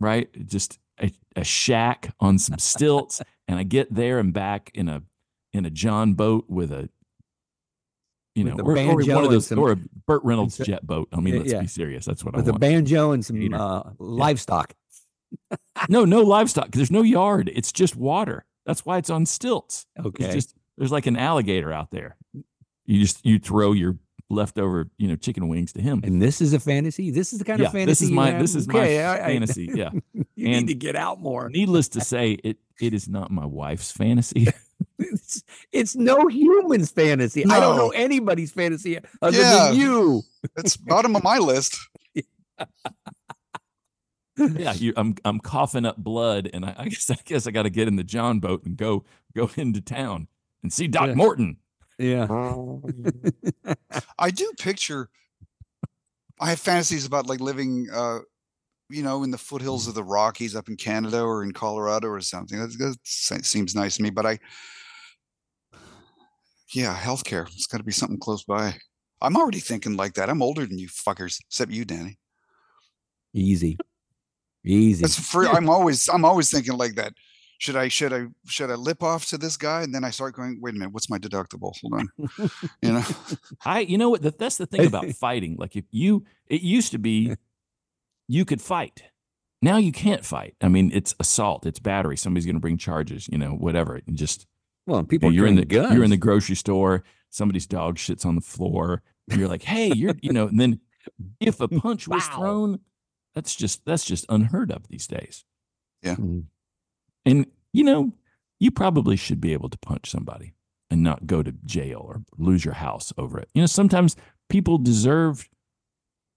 right? Just a, a shack on some stilts, and I get there and back in a in a John boat with a you With know, or, or one of those, some- or a Burt Reynolds jet boat. I mean, let's yeah. be serious. That's what I want. With a banjo and some uh, livestock. No, no livestock. There's no yard. It's just water. That's why it's on stilts. Okay. It's just there's like an alligator out there. You just you throw your leftover, you know, chicken wings to him. and this is a fantasy. This is the kind yeah, of fantasy. this is my this is my Okay, I- I- fantasy. Yeah. you And- need to get out more. Needless to say, it it is not my wife's fantasy. It's, it's no human's fantasy. I don't know anybody's fantasy other Yeah. than you. It's bottom of my list. Yeah, you, I'm I'm coughing up blood, and I, I guess I guess I got to get in the John boat and go go into town and see Doc Yeah. Morton. Yeah. I do picture. I have fantasies about like living, uh, you know, in the foothills of the Rockies up in Canada or in Colorado or something. That, that seems nice to me. But I, yeah, healthcare. It's got to be something close by. I'm already thinking like that. I'm older than you fuckers, except you, Danny. Easy. Easy. That's for. I'm always. I'm always thinking like that. Should I? Should I? Should I lip off to this guy? And then I start going. Wait a minute. What's my deductible? Hold on. You know. I, you know what? That, that's the thing about fighting. Like if you, it used to be, you could fight. Now you can't fight. I mean, it's assault, it's battery. Somebody's going to bring charges, you know, whatever. And just Well, and people you're are in the guns. you're in the grocery store. Somebody's dog shits on the floor. And you're like, hey, you're you know. And then if a punch was thrown, that's just that's just unheard of these days. Mhm. And you know, you probably should be able to punch somebody and not go to jail or lose your house over it. You know, sometimes people deserve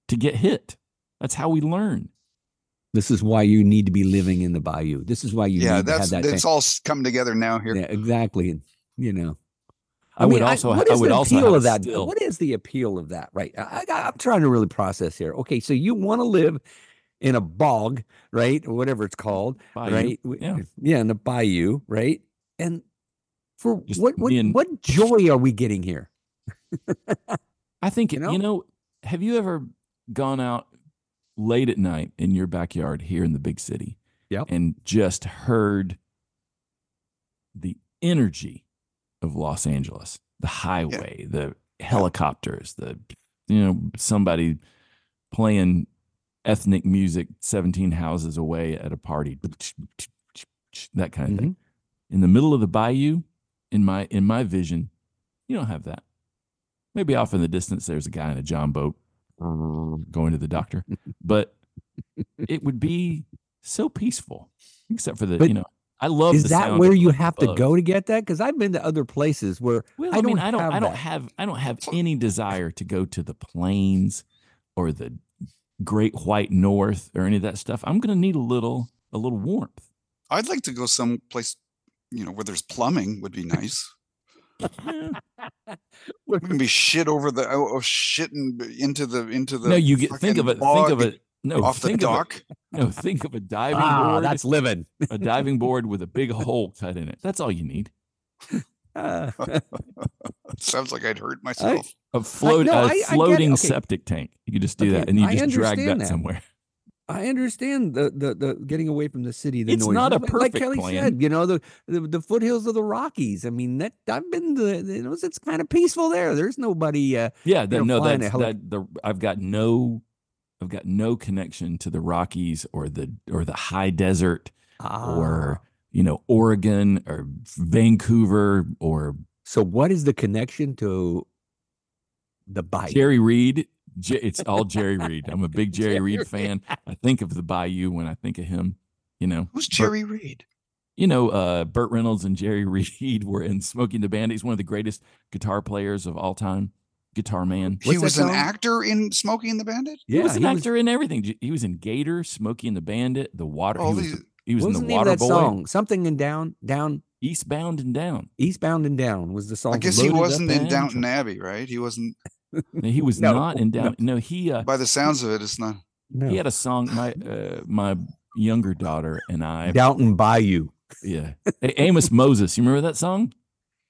to get hit. That's how we learn. This is why you need to be living in the bayou. This is why you yeah, need to have that's that. that's all s- come together now here. Yeah, exactly. You know, I, would mean, also what I would the also appeal have of that? still- What is the appeal of that? Right. I, I, I'm trying to really process here. Okay, so you want to live in a bog, right, or whatever it's called, Bayou. right? Yeah. yeah, in the bayou, right? And for Just what what, being- what joy are we getting here? I think You you know? know? Have you ever gone out late at night in your backyard here in the big city? Yep. And just heard the energy of Los Angeles, the highway, the helicopters, the you know somebody playing ethnic music 17 houses away at a party, that kind of thing. Mm-hmm. In the middle of the bayou, in my in my vision, you don't have that. Maybe off in the distance, there's a guy in a john boat going to the doctor, but it would be so peaceful, except for the But you know. I love Is that where you have to go to get that? Because I've been to other places where Well, I I, mean, don't I don't, have I don't that. have, I don't have any desire to go to the plains or the Great White North or any of that stuff. I'm going to need a little, a little warmth. I'd like to go someplace, you know, where there's plumbing would be nice. Yeah. We can be shit over the oh, oh shitting into the into the no, you get think of it. Think of it. No, off the think of it- dock. no, think of a diving ah, board. that's living. a diving board with a big hole cut in it. That's all you need. Ah. Sounds like I'd hurt myself. A float, no, a I- I get it. floating Okay. septic tank. You could just do Okay, that, and you just drag that, that. somewhere. I understand the, the the getting away from the city. The It's noise. not a perfect like Kelly plan. said. You know the, the the foothills of the Rockies. I mean that I've been to. You know, it's kind of peaceful there. There's nobody. Uh, Yeah, know, no, that's heli- that. The I've got no, I've got no connection to the Rockies or the or the high desert ah. or you know Oregon or Vancouver or so what is the connection to the bayou? Jerry Reed. It's all Jerry Reed. I'm a big Jerry Jerry Reed Reed. fan. I think of the Bayou when I think of him. You know, Who's Burt- Jerry Reed? you know, uh, Burt Reynolds and Jerry Reed were in Smokey and the Bandit. He's one of the greatest guitar players of all time. Guitar man. he What's that was an actor in Smokey and the Bandit. Yeah, he was an he actor in everything. He was in Gator, Smokey and the Bandit, the water. All he was, these- the- he was What in was the the name Water of that Boy, song? Something in down, down, Eastbound and Down. eastbound and down was the song. I guess he wasn't in and Downton Abbey, right? He wasn't. No, He was No, not in no. Down. No, he uh, By the sounds of it, it's not. No. he had a song. My uh, my younger daughter and I. Downton Bayou. Yeah, A- Amos Moses. You remember that song?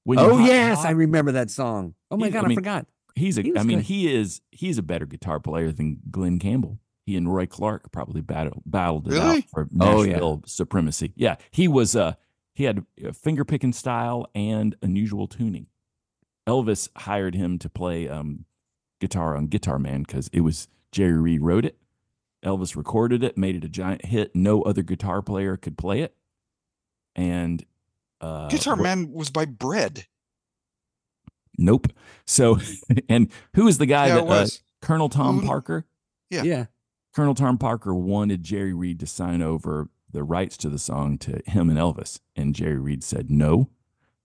When Oh Hot yes, Hot? I remember that song. Oh my He- god, I I, mean, forgot. He's a. He I mean, good. he is. He's a better guitar player than Glen Campbell. He and Roy Clark probably battled battled it out Really? for Oh, yeah. Nashville supremacy. Yeah, he was. Uh, he had a finger picking style and unusual tuning. Elvis hired him to play um, guitar on Guitar Man because it was Jerry Reed wrote it. Elvis recorded it, made it a giant hit. No other guitar player could play it. And uh, Guitar Ro- Man was by Bread. Nope. So, and who is the guy Yeah, that it uh, was. Colonel Tom Who- Parker? Yeah. Yeah. Colonel Tom Parker wanted Jerry Reed to sign over the rights to the song to him and Elvis, and Jerry Reed said no.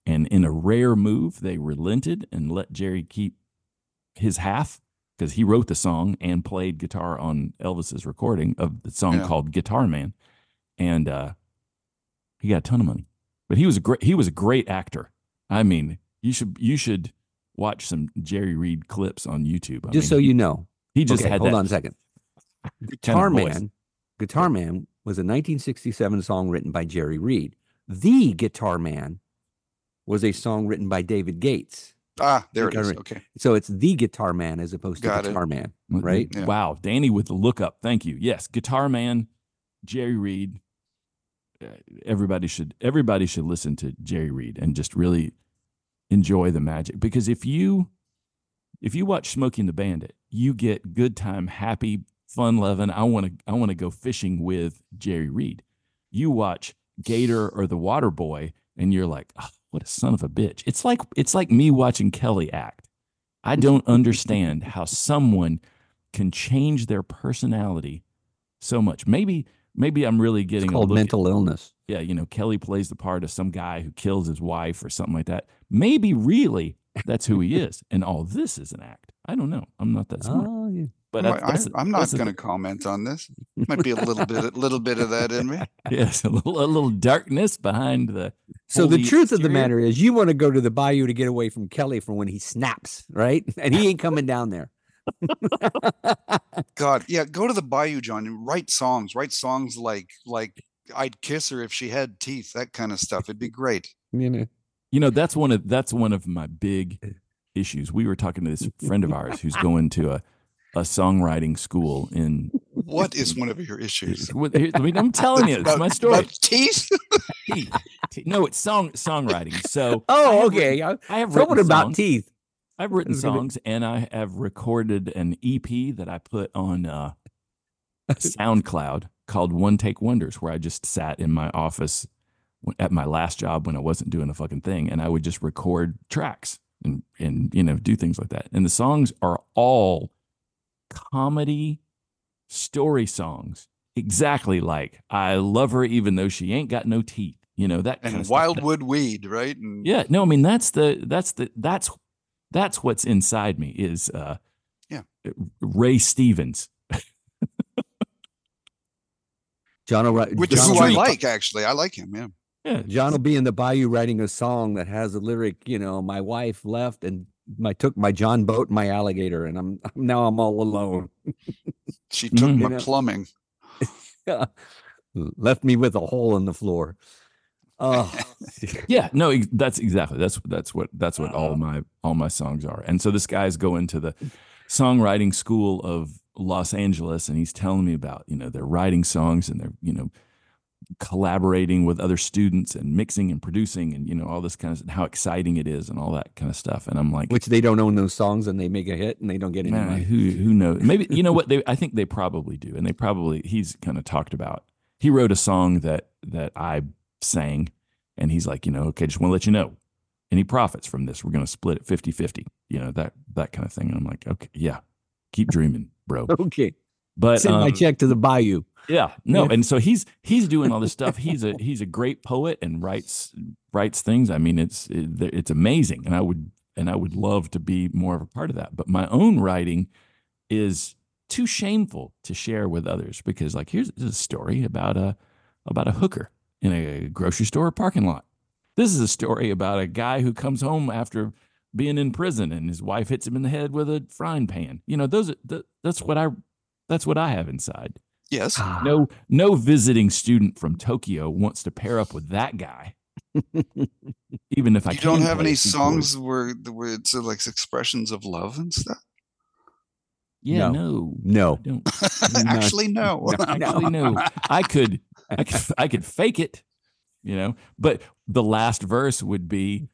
And in a rare move, they relented and let Jerry keep his half because he wrote the song and played guitar on Elvis's recording of the song Yeah. called Guitar Man, and uh, he got a ton of money. But he was a great he was a great actor. I mean, you should you should watch some Jerry Reed clips on YouTube. I Just mean, so you know. he just okay, had hold that on a second. Kind Guitar of voice. Man. Guitar Man was a 1967 song written by Jerry Reed. The Guitar Man was a song written by David Gates. Ah, there it Guitar is. Man. Okay. So it's the Guitar Man as opposed to Got it. Guitar Man, Mm, right? Yeah. Wow, Danny with the lookup. Thank you. Yes, Guitar Man, Jerry Reed. Uh, everybody should everybody should listen to Jerry Reed and just really enjoy the magic because if you if you watch Smokey and the Bandit, you get good time, happy fun loving. I want to I want to go fishing with Jerry Reed. You watch Gator or The Water Boy, and you're like, "Ah, what a son of a bitch. It's like it's like me watching Kelly act. I don't understand how someone can change their personality so much. Maybe maybe I'm really It's getting a called look at- mental illness. yeah, you know, Kelly plays the part of some guy who kills his wife or something like that. Maybe really that's who he is, and all this is an act. I don't know. I'm not that smart, Oh, yeah. But I, that's, that's, am not going to comment on this. Might be a little bit, a little bit of that in me. Yes, a little, a little darkness behind the. So the holy truth of the matter is, you want to go to the bayou to get away from Kelly for when he snaps, right? And he ain't coming down there. God, yeah, go to the bayou, John, and write songs. Write songs like like I'd kiss her if she had teeth. That kind of stuff. It'd be great. You know, You know, that's one of that's one of my big issues. We were talking to this friend of ours who's going to a a songwriting school in. What is one of your issues? I mean, I'm telling you, it's my story. about teeth. Teeth. No, it's song songwriting. So I oh, have okay. written- I- I have Someone written about songs. teeth. I've written songs and I have recorded an EP that I put on uh, SoundCloud called One Take Wonders, where I just sat in my office at my last job when I wasn't doing a fucking thing, and I would just record tracks and and you know do things like that. And the songs are all comedy story songs, exactly like I love her even though she ain't got no teeth. You know that kind and of stuff. Wildwood weed, right? And yeah, no, I mean that's the that's the that's that's what's inside me is uh Yeah. Ray Stevens. John will, write- which is John, who I like. Actually, I like him. Yeah. Yeah. John will be in the bayou writing a song that has a lyric, you know, my wife left and my took my John boat and my alligator, and I'm now I'm all alone. She took Mhm. my You know. plumbing. Left me with a hole in the floor. Oh, Yeah, no, that's exactly that's that's what that's what all my all my songs are. And so this guy's going to the songwriting school of Los Angeles and he's telling me about, you know, they're writing songs and they're, you know, collaborating with other students and mixing and producing and you know all this kind of how exciting it is and all that kind of stuff. And I'm like, which they don't own those songs and they make a hit and they don't get any money. who who knows? Maybe you know what they. I think they probably do, and they probably. He's kind of talked about. He wrote a song that that I sang, and he's like, you know, okay, just want to let you know, any profits from this, we're going to split it 50-50, You know that that kind of thing. And I'm like, okay, yeah, keep dreaming, bro. Okay, But send my um, check to the bayou. Yeah, no, and so he's he's doing all this stuff. He's a he's a great poet and writes writes things. I mean, it's it's amazing, and I would and I would love to be more of a part of that. But my own writing is too shameful to share with others because, like, here's, a story about a about a hooker in a grocery store parking lot. This is a story about a guy who comes home after being in prison and his wife hits him in the head with a frying pan. You know, those are, th- that's what I that's what I have inside. Yes. Ah, No, no visiting student from Tokyo wants to pair up with that guy. Even if I you don't have any songs where where it's uh, like expressions of love and stuff. Yeah, No. no, no, I don't. Actually, no. Actually, no. I could, I could, I could fake it, you know. But the last verse would be,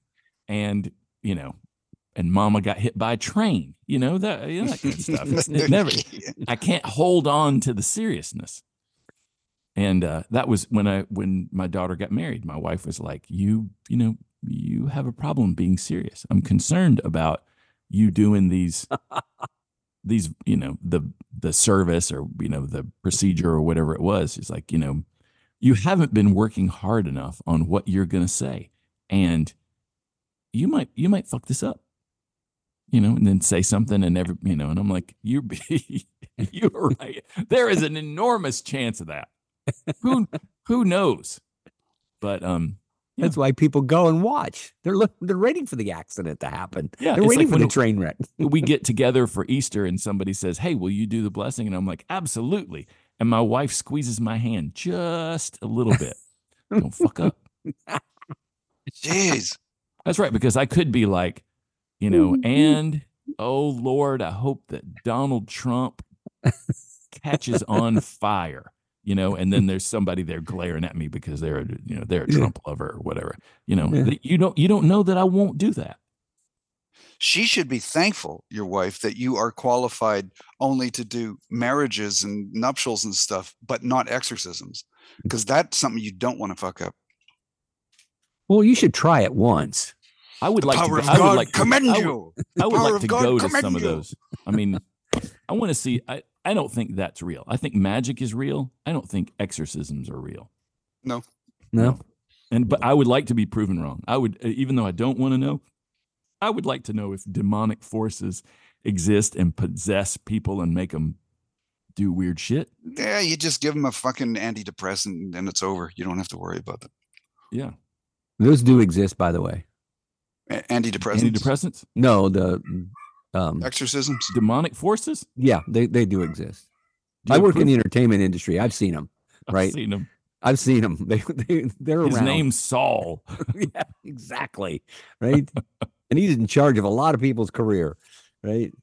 and you know, and Mama got hit by a train. You know that, you know, that kind of stuff. It's, it never. I can't hold on to the seriousness. And uh, that was when I when my daughter got married. My wife was like, "You, you know, you have a problem being serious. I'm concerned about you doing these, these, you know, the the service or you know the procedure or whatever it was. It's like, you know, you haven't been working hard enough on what you're going to say, and you might you might fuck this up." You know, and then say something and never, you know, and I'm like, you're, you're right. There is an enormous chance of that. Who, who knows? But, um, Yeah. that's why people go and watch. They're look, they're waiting for the accident to happen. Yeah, they're it's waiting like for the train wreck. we get together for Easter and somebody says, Hey, will you do the blessing? And I'm like, Absolutely. And my wife squeezes my hand just a little bit. Don't fuck up. Jeez. That's right. Because I could be like, you know, mm-hmm, mm-hmm. and oh Lord, I hope that Donald Trump catches on fire, you know, and then there's somebody there glaring at me because they're, a, you know, they're a Yeah. Trump lover or whatever, you know, Yeah. you don't, you don't know that I won't do that. She should be thankful, your wife, that you are qualified only to do marriages and nuptials and stuff, but not exorcisms, mm. because that's something you don't want to fuck up. Well, you should try it once. I would The like power to. of go- I would God like to- commend I would- you. I would like to God go to commend some of those. I mean, I want to see. I, I don't think that's real. I think magic is real. I don't think exorcisms are real. No. No. And but I would like to be proven wrong. I would, uh, even though I don't want to know, I would like to know if demonic forces exist and possess people and make them do weird shit. Yeah, you just give them a fucking antidepressant and it's over. You don't have to worry about them. Yeah, Those do exist, by the way. A- Antidepressants, antidepressants, No, the um exorcisms. demonic forces. yeah, they, they do exist. Do I you work in the entertainment industry. I've seen them. Right, I've right. seen him. I've seen them. They they they're around His around. name's Saul. yeah, exactly. Right. and he's in charge of a lot of people's career. Right.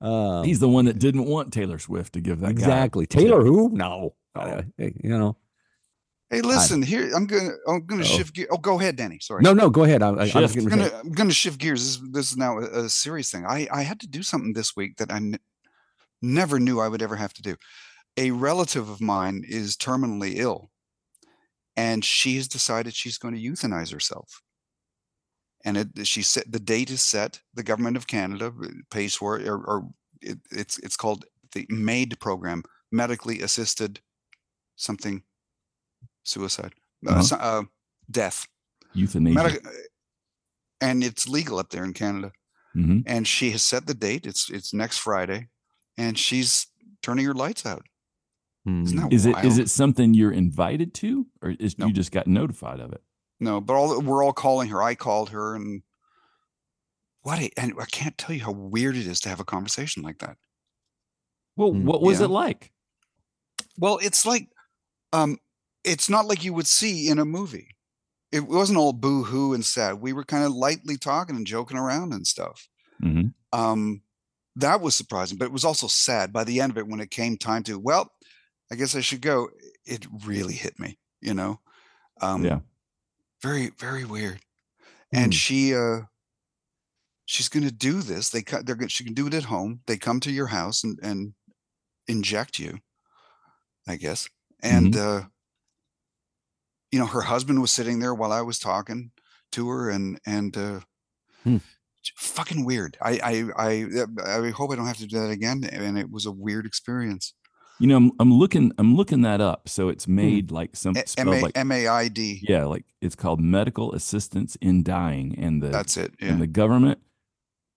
Um, He's the one that didn't want Taylor Swift to give that guy. exactly Taylor. Who? No. Uh, hey, you know. Hey, listen here. I'm gonna I'm gonna Uh-oh. shift gear. Oh, go ahead, Danny. Sorry. No, no. Go ahead. I, I, I was Shift. going I'm gonna I'm gonna shift gears. This, is- this is now a, a serious thing. I I had to do something this week that I n- never knew I would ever have to do. A relative of mine is terminally ill, and she has decided she's going to euthanize herself. And it she set the date is set. The government of Canada uh, pays for it, or, or it, it's it's called the MAID program, medically assisted something suicide, uh, Uh-huh. uh, death. Euthanasia. Medic- and it's legal up there in Canada. Mhm. And she has set the date. It's it's next Friday, and she's turning her lights out. Isn't Hmm. that Is it is it something you're invited to, or is No. you just got notified of it? No, but all we're all calling her. I called her, and what? A, and I can't tell you how weird it is to have a conversation like that. Well, Mm, what was yeah. it like? Well, it's like, um, it's not like you would see in a movie. It wasn't all boo hoo and sad. We were kind of lightly talking and joking around and stuff. Mhm. um that was surprising but it was also sad by the end of it when it came time to well i guess i should go it really hit me you know um Yeah. very very weird and Hmm. she uh she's going to do this they cut they're going she can do it at home they come to your house and and inject you i guess and uh you know her husband was sitting there while i was talking to her and and uh Hmm. fucking weird I, I i i hope i don't have to do that again and it was a weird experience You know, I'm, I'm looking I'm looking that up. So it's made like some A- M-A- like m-a-i-d yeah, like it's called medical assistance in dying, and the that's it yeah and the government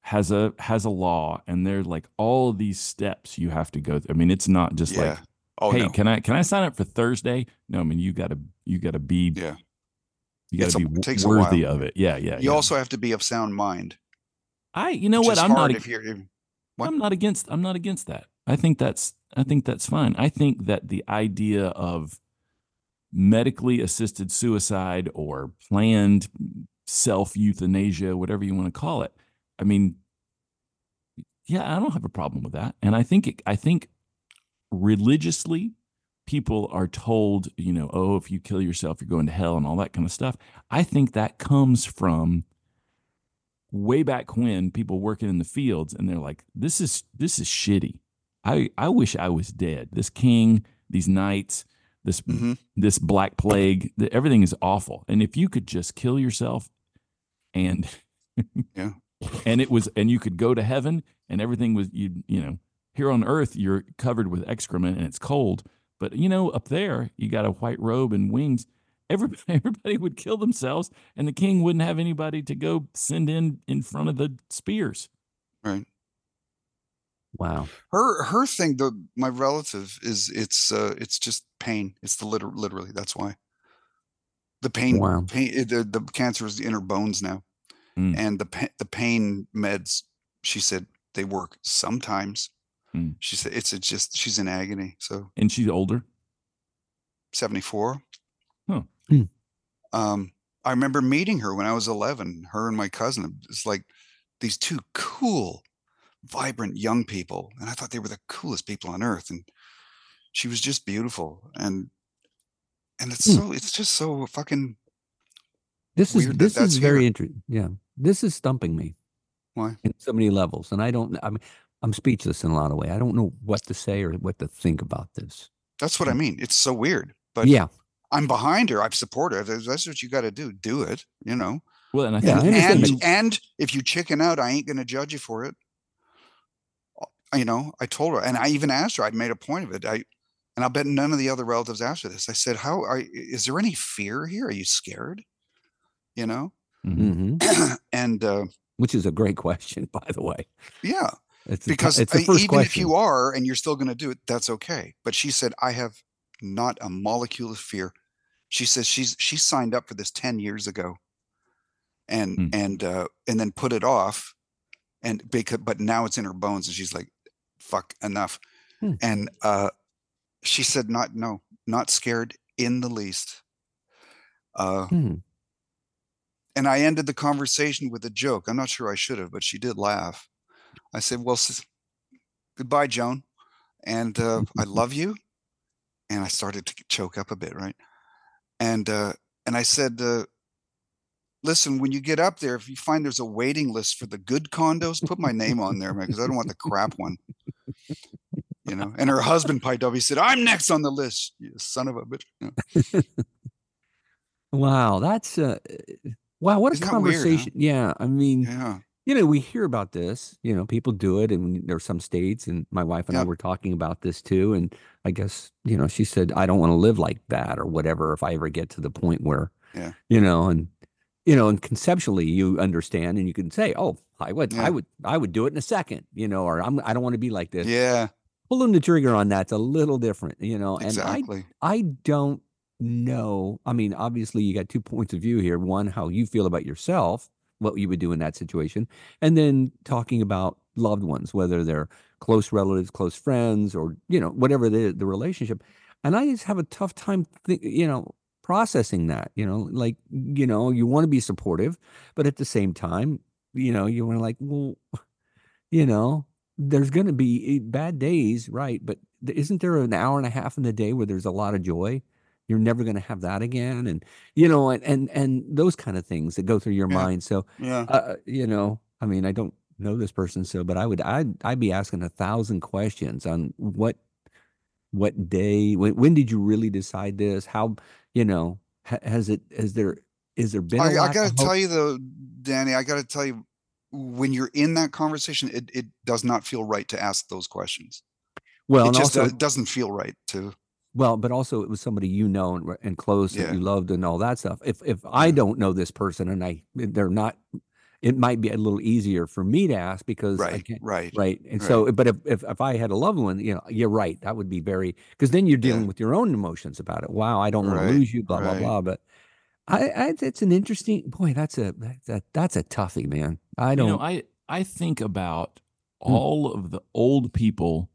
has a has a law, and they're like all these steps you have to go. through. I mean, it's not just yeah like oh hey, no can I can I sign up for Thursday? No, I mean you gotta you gotta be yeah you It's a- be takes worthy of it. Yeah, yeah. you yeah. also have to be of sound mind I you know what I'm not if you're if-? I'm not against I'm not against that. I think that's I think that's fine. I think that the idea of medically assisted suicide or planned self euthanasia, whatever you want to call it. I mean, yeah, I don't have a problem with that. And I think it, I think religiously people are told, you know, oh, if you kill yourself, you're going to hell and all that kind of stuff. I think that comes from way back when people working in the fields and they're like, this is this is shitty. I I wish I was dead. This king, these knights, this Mhm. this black plague, the, everything is awful. And if you could just kill yourself and Yeah. and it was and you could go to heaven and everything was you you know here on earth you're covered with excrement and it's cold but you know up there you got a white robe and wings. Everybody everybody would kill themselves and the king wouldn't have anybody to go send in in front of the spears. Right. Wow. her her thing the my relative is it's uh it's just pain. It's the liter- literally that's why. The pain Wow. pain it- the, the cancer is in her bones now. Mm. and the the pain meds she said they work sometimes Mm. she said it's, it's just she's in agony so and she's older 74 Huh. Hmm. um i remember meeting her when i was 11 her and my cousin it's like these two cool vibrant young people and i thought they were the coolest people on earth and she was just beautiful and and it's Hmm. so it's just so fucking This is this that's is very interesting. Yeah. This is stumping me. Why? in so many levels. And I don't, I mean, I'm speechless in a lot of way. I don't know what to say or what to think about this. That's what I mean. It's so weird. But yeah. I'm behind her. I've supported her. That's- That's what you got to do. Do it. You know. Well, and I think I understand and and if you chicken out, I ain't gonna judge you for it. Uh, You know, I told her, and I even asked her. I made a point of it. I, and I'll bet none of the other relatives asked her this. I said, "How are? Is there any fear here? Are you scared? You know?" Mhm. hmm and uh, Which is a great question, by the way. yeah, It's because it's even if you are and you're still going to do it, that's okay. But she said, "I have not a molecule of fear." She says she's she signed up for this ten years ago, and Hmm. and uh, and then put it off, and because but now it's in her bones, and she's like, "Fuck enough," Hmm. and uh, she said, "Not no, not scared in the least." Uh, Hmm. and I ended the conversation with a joke. I'm not sure I should have, but she did laugh. I said, "Well, goodbye, Joan, and uh, I love you." And I started to choke up a bit, right? And uh, and I said, uh, "Listen, when you get up there, if you find there's a waiting list for the good condos, put my name on there, man, because I don't want the crap one." You know. And her husband up. He said, "I'm next on the list, you son of a bitch." You know? Wow. That's, uh, wow. What a Isn't weird, huh? conversation. Yeah. I mean, Yeah, you know, we hear about this, you know, people do it and there are some states and my wife and I were talking about this too. And I guess, you know, she said, I don't want to live like that or whatever if I ever get to the point where, Yeah. you know, and, you know, and conceptually you understand and you can say, oh, I would, Yeah. I would, I would do it in a second, you know, or I'm, I don't want to be like this. yeah, Pulling the trigger on that's a little different, you know, and I exactly. I don't know. I mean, obviously, you got two points of view here. One, how you feel about yourself, what you would do in that situation, and then talking about loved ones, whether they're close relatives, close friends, or you know, whatever the the relationship. And I just have a tough time, thi- you know, processing that. You know, like you know, you want to be supportive, but at the same time, you know, you want to like, well, you know, there's going to be eh, bad days, right? But isn't there an hour and a half in the day where there's a lot of joy? You're never going to have that again, and you know, and and and those kind of things that go through your Yeah. mind. So, Yeah. uh, you know, I mean, I don't know this person, so, but I would, I'd, I'd be asking a thousand questions on what, what day, when, when did you really decide this? How, you know, has it, has there, is there been? I, lack gotta hope? tell you though, Danny, I gotta tell you, when you're in that conversation, it, it does not feel right to ask those questions. Well, it just also, uh, doesn't feel right to. Well, but also it was somebody you know and, and close Yeah. that you loved and all that stuff. If if I don't know this person and I they're not, it might be a little easier for me to ask because I Right, can't. right. Right. And so, but if, if if I had a loved one, you know, you're right. That would be very because then you're dealing Yeah. with your own emotions about it. Wow, I don't want Right, to lose you. Blah right. blah blah. But I, I, it's an interesting boy. That's a that's a, that's a toughie, man. I don't. know, I I think about Hmm. all of the old people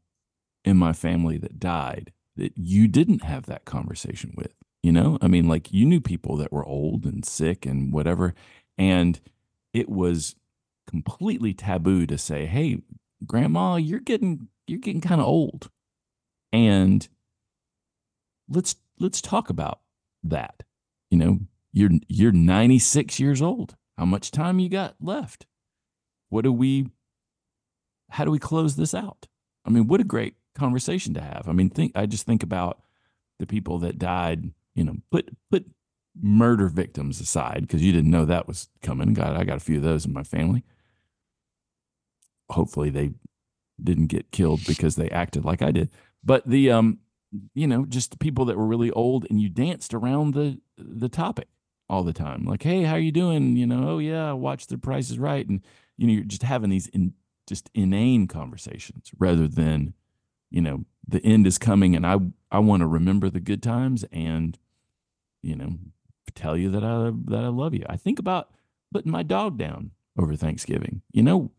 in my family that died that you didn't have that conversation with. You know, I mean, like you knew people that were old and sick and whatever, and it was completely taboo to say, "Hey, grandma, you're getting you're getting kind of old," and let's let's talk about that. You know, you're you're 96 years old. How much time you got left? What do we how do we close this out? I mean, what a great conversation to have. I mean, think I just think about the people that died, you know, put put murder victims aside because you didn't know that was coming. God, I got a few of those in my family. Hopefully they didn't get killed because they acted like I did. But the um you know, just the people that were really old and you danced around the the topic all the time. Like, hey, how are you doing? You know, oh yeah, I watched the Price is Right, and you know, you're just having these in just inane conversations rather than, you know, the end is coming, and I I want to remember the good times and, you know, tell you that I that I love you. I think about putting my dog down over Thanksgiving. You know,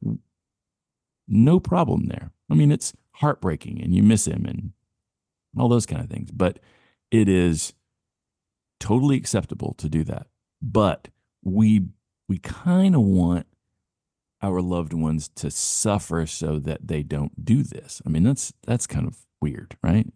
no problem there. I mean, it's heartbreaking, and you miss him, and all those kind of things. But it is totally acceptable to do that. But we we kind of want our loved ones to suffer so that they don't do this. I mean, that's that's kind of weird, right?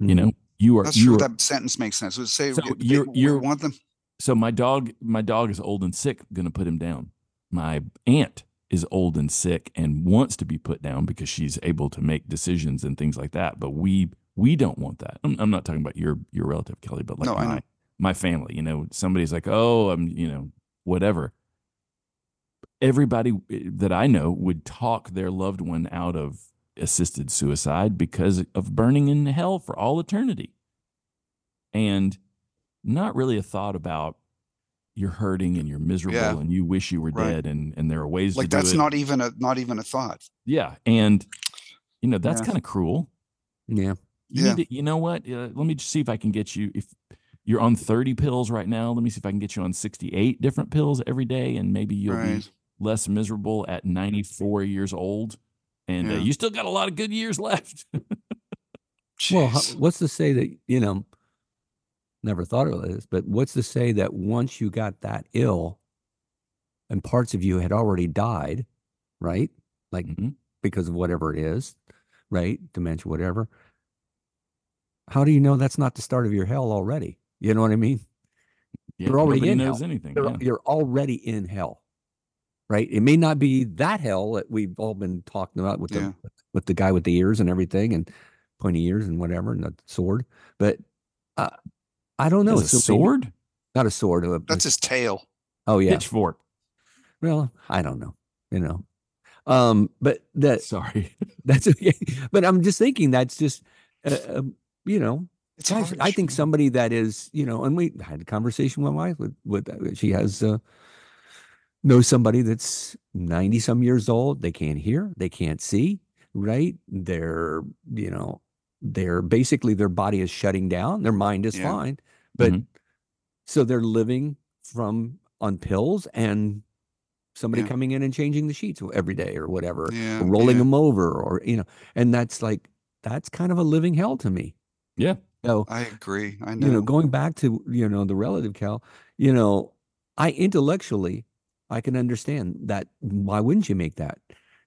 You Mhm. know, you are That's you true. are That sentence makes sense. So say So you're- you're- want them. so my dog my dog is old and sick, going to put him down. My aunt is old and sick and wants to be put down because she's able to make decisions and things like that. But we we don't want that. I'm, I'm not talking about your your relative Kelly, but like No, my my family. You know, somebody's like, oh, I'm you know whatever. Everybody eh, that I know would talk their loved one out of assisted suicide because of burning in hell for all eternity, and not really a thought about you're hurting and you're miserable Yeah. and you wish you were Right. dead and and there are ways Like to do that's it. not even a not even a thought. yeah, and you know that's Yeah. kind of cruel. Yeah. You Yeah. need to, you know what? Uh, let me just see if I can get you. If you're on 30 pills right now, let me see if I can get you on 68 different pills every day, and maybe you'll be Right. Less miserable at 94 years old. And uh, you still got a lot of good years left. Well, what's to say that, you know, never thought of this, but what's to say that once you got that ill and parts of you had already died, right? Like Mhm. because of whatever it is, right? Dementia, whatever. How do you know that's not the start of your hell already? You know what I mean? Yeah, You're already in knows hell. anything. You're, yeah. you're already in hell, right? It may not be that hell that we've all been talking about with Yeah. the with the guy with the ears and everything and pointy ears and whatever and the sword, but uh, I don't know. Has a So maybe- sword, not a sword. A, That's his tail. oh yeah. pitchfork. Well, I don't know. You know, um, but that Sorry. that's okay. But I'm just thinking that's just, uh, um, you know, It's Gosh, I think somebody that is, you know, and we had a conversation with my wife with, with uh, she has uh, knows somebody that's 90 some years old. They can't hear, they can't see, right? They're, you know, they're basically their body is shutting down. Their mind is Yeah. fine. But Mhm. so they're living from on pills and somebody Yeah. coming in and changing the sheets every day or whatever, Yeah, or rolling them over or, you know, and that's like, that's kind of a living hell to me. Yeah. So, I agree. I know. you know, going back to you know the relative Cal, you know, I intellectually I can understand that. Why wouldn't you make that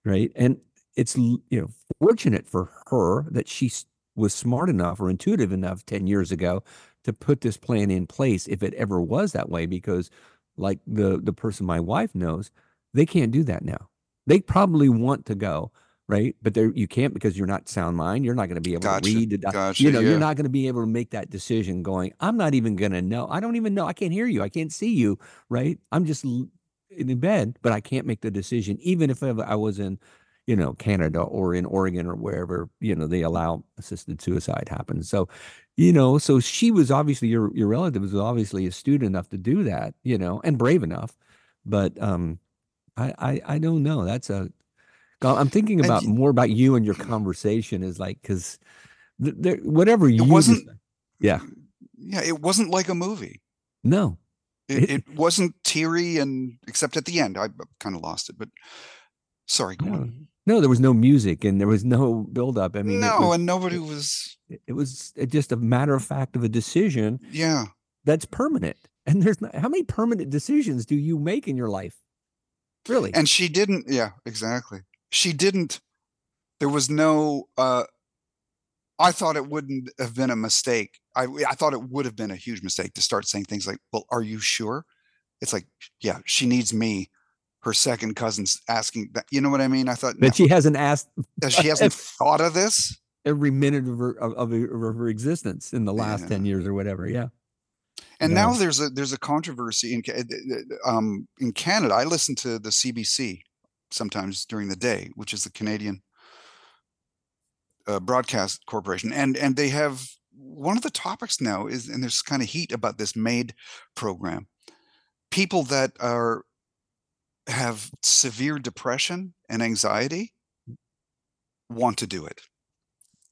right? And it's you know fortunate for her that she was smart enough or intuitive enough ten years ago to put this plan in place if it ever was that way. Because like the the person my wife knows, they can't do that now. They probably want to go. Right, but there you can't because you're not sound mind. You're not going to be able Gotcha, to read. The, doc- gotcha, you know, yeah. you're not going to be able to make that decision. Going, I'm not even going to know. I don't even know. I can't hear you. I can't see you. Right. I'm just in bed, but I can't make the decision, even if I was in, you know, Canada or in Oregon or wherever, you know, they allow assisted suicide happen. So, you know, so she was obviously your your relative was obviously astute enough to do that, you know, and brave enough. But um, I I, I don't know. That's a I'm thinking about y- more about you and your conversation is like because th- there whatever you wasn't- yeah Yeah, it wasn't like a movie. no It, It- it wasn't teary and except at the end, I kind of lost it. But sorry, go no on. no there was no music and there was no build up. I mean, no, was, and nobody was. it, it was just a matter of fact of a decision Yeah, that's permanent. And there's not, how many permanent decisions do you make in your life? Really? and she didn't. Yeah, exactly. She didn't. There was no. uh I thought it wouldn't have been a mistake. I I thought it would have been a huge mistake to start saying things like, "Well, are you sure?" It's like, yeah, she needs me. Her second cousin's asking that. You know what I mean? I thought, no, that she hasn't asked she hasn't thought of this. every minute of her of, of, her, existence in the last 10 years or whatever. Yeah. And now there's a there's a controversy in uh, um in Canada. I listen to the CBC sometimes during the day, which is the Canadian uh, Broadcast Corporation, and and they have one of the topics now is and there's kind of heat about this MAID program. People that are have severe depression and anxiety want to do it,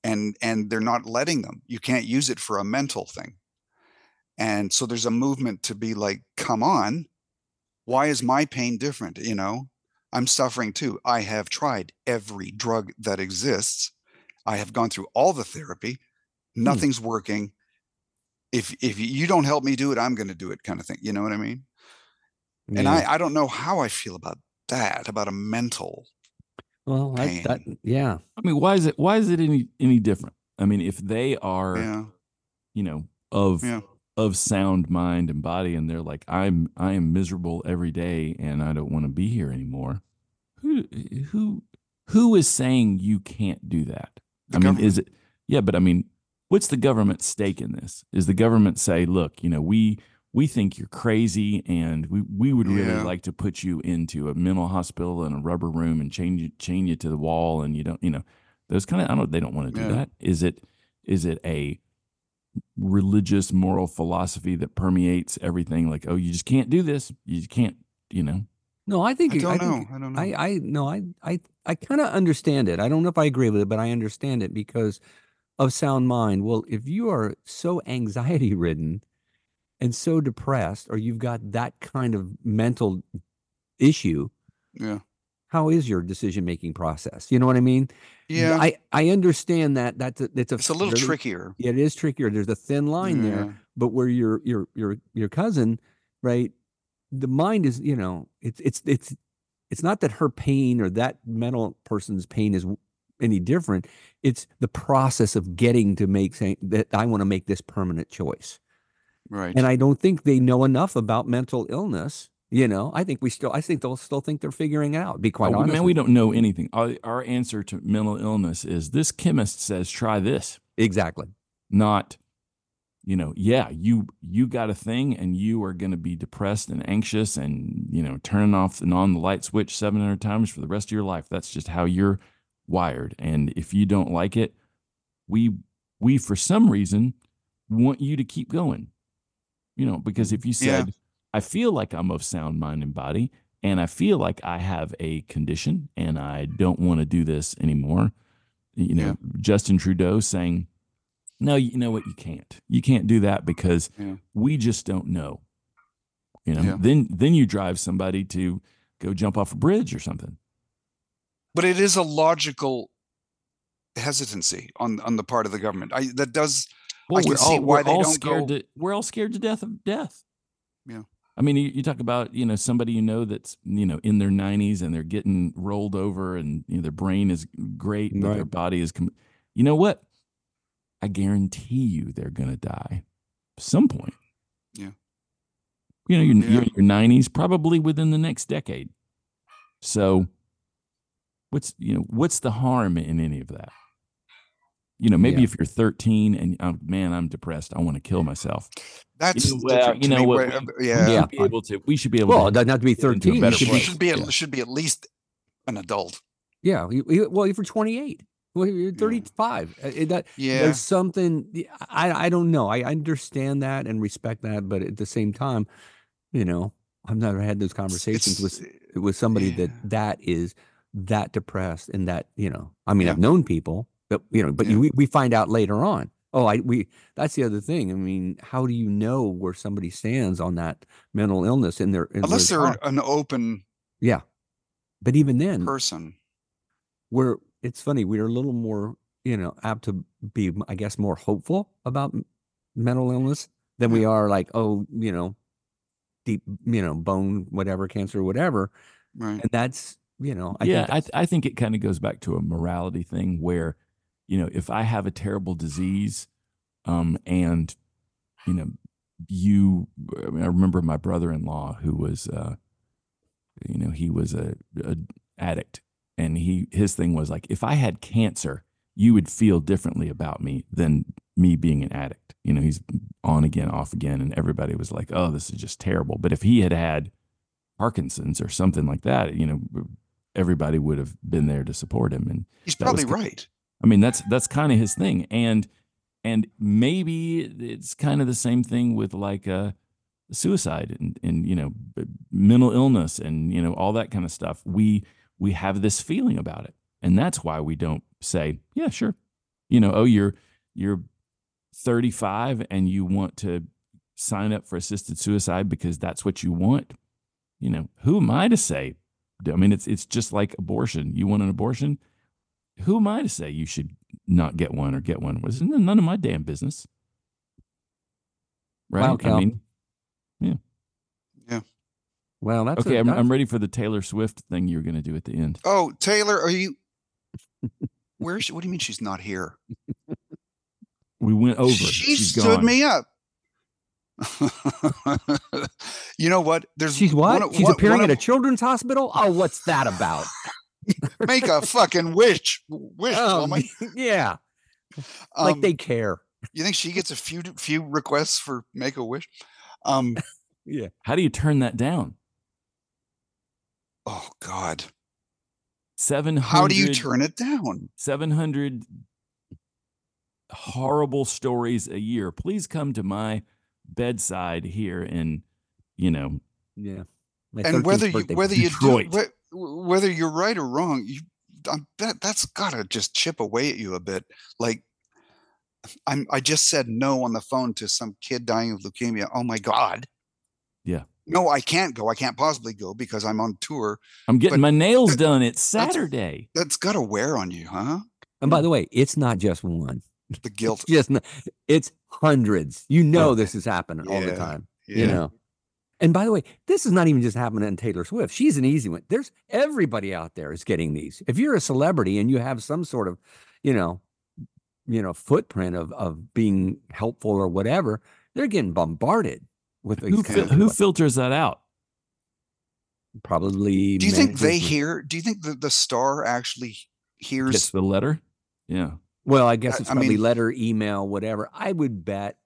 and and they're not letting them. You can't use it for a mental thing. And so there's a movement to be like, come on, why is my pain different? You know, I'm suffering too. I have tried every drug that exists. I have gone through all the therapy. Hmm. Nothing's working. If if you don't help me do it, I'm going to do it, kind of thing. You know what I mean? And I I don't know how I feel about that, about a mental. well, I, that, yeah. I mean, why is it why is it any any different? I mean, if they are, Yeah, you know, of yeah, of sound mind and body, and they're like, I'm I am miserable every day, and I don't want to be here anymore. who who who is saying you can't do that? The I mean, is it yeah, but I mean, what's the government's stake in this? Is the government say, look, you know, we we think you're crazy and we, we would really Yeah. like to put you into a mental hospital and a rubber room and chain you chain you to the wall and you don't you know those kind of I don't they don't want to do Yeah. that. Is it is it a religious moral philosophy that permeates everything like oh you just can't do this you can't you know No, I think I don't know. think- I don't know. I, I no, I I I kind of understand it. I don't know if I agree with it, but I understand it because of sound mind. Well, if you are so anxiety ridden and so depressed, or you've got that kind of mental issue, yeah. how is your decision making process? You know what I mean? Yeah. I I understand that that's a, it's a it's a little fairly- trickier. Yeah, it is trickier. There's a thin line there but where your your your your cousin right the mind is you know it's it's it's it's not that her pain or that mental person's pain is any different. It's the process of getting to make saying that i want to make this permanent choice. Right. and i don't think they know enough about mental illness you know? I think we still i think they'll still think they're figuring it out be quite Oh, honest man we don't know anything. Our, our answer to mental illness is this chemist says try this. Exactly. Not you know yeah you you got a thing and you are going to be depressed and anxious and you know turning off and on the light switch 700 times for the rest of your life. That's just how you're wired. And if you don't like it we we for some reason want you to keep going. You know because if you mm-hmm. Yeah. said i feel like i'm of sound mind and body and i feel like i have a condition and i don't want to do this anymore you know justin trudeau saying no you know what you can't you can't do that because Yeah. we just don't know you know Yeah. then then you drive somebody to go jump off a bridge or something but it is a logical hesitancy on on the part of the government. I that does I can we're see all, why we're they all don't scared go- to we're all scared to death of death Yeah. i mean you, you talk about you know somebody you know that's you know in their 90s and they're getting rolled over and you know, their brain is great but their body is com- you know what i guarantee you they're gonna die some point Yeah. you know you're, you're in your 90s probably within the next decade so what's you know what's the harm in any of that you know maybe Yeah. if you're 13 and oh, man i'm depressed i want to kill myself that's know, well, you know what, we- uh, we yeah. Yeah. should be able to we should be able well it to doesn't have to be get into a 13 you should be should be at, Yeah. should be at least an adult. yeah you- you- well if you're 28 well you're 35 Uh, it- that Yeah. there's something I, I don't know. I understand that and respect that, but at the same time, you know, I've never had those conversations It's- with with somebody yeah. that that is that depressed and that you know. I mean, Yeah. I've known people, but you know, but Yeah. we we find out later on. Oh, I we that's the other thing. I mean, how do you know where somebody stands on that mental illness in their in unless their they're an open yeah. But even then, person. we're it's funny we're a little more you know apt to be i guess more hopeful about mental illness than we are like oh you know deep you know bone whatever cancer whatever Right. and that's you know I yeah think I, th- I think it kind of goes back to a morality thing where you know if i have a terrible disease um and you know you i, mean, I remember my brother-in-law who was uh you know he was a, a addict and he his thing was like if i had cancer you would feel differently about me than me being an addict you know he's on again off again and everybody was like oh this is just terrible but if he had had parkinson's or something like that you know everybody would have been there to support him and He's that was probably right. I mean, that's that's kind of his thing, and and maybe it's kind of the same thing with like uh, suicide and and you know mental illness and you know all that kind of stuff. We we have this feeling about it, and that's why we don't say, yeah, sure, you know, oh, you're you're 35 and you want to sign up for assisted suicide because that's what you want. You know, who am I to say? I mean, it's it's just like abortion. You want an abortion? who am I to say you should not get one or get one? Well, It's none of my damn business. Right? Wow, I mean, yeah. mean, well that's okay, i I'm, I'm ready for the Taylor Swift thing you're going to do at the end. Oh, Taylor, are you? Where is she? What do you mean she's not here? We went over. She She's stood gone. me up. you know what? There's she's what one she's one- appearing one at a children's hospital oh what's that about Make a fucking wish. Wish, Oh, woman. yeah, like Um, they care. You think she gets a few few requests for make a wish? Um. Yeah. How do you turn that down? Oh God. Seven hundred. How do you turn it down? 700 horrible stories a year. Please come to my bedside here in, you know, Yeah. And whether you birthday whether you Detroit. do whe- whether you're right or wrong, you um, that that's gotta just chip away at you a bit. Like I'm I just said no on the phone to some kid dying of leukemia. Oh my God. Yeah. No, I can't go. I can't possibly go because I'm on tour. I'm getting But my nails that- done. It's that's- Saturday. That's gotta wear on you, huh? And by the way, it's not just one. The guilt. Just not, it's hundreds. You know Oh. this is happening all the time. Yeah. You know. And by the way, this is not even just happening in Taylor Swift. She's an easy one. There's everybody out there is getting these. If you're a celebrity and you have some sort of, you know, you know, footprint of of being helpful or whatever, they're getting bombarded with these Who, fil- who stuff. filters that out? probably. Do you think they managers with- hear do you think the, the star actually Gets hears the letter? Yeah. Well, I guess it's I probably mean- letter, email, whatever. I would bet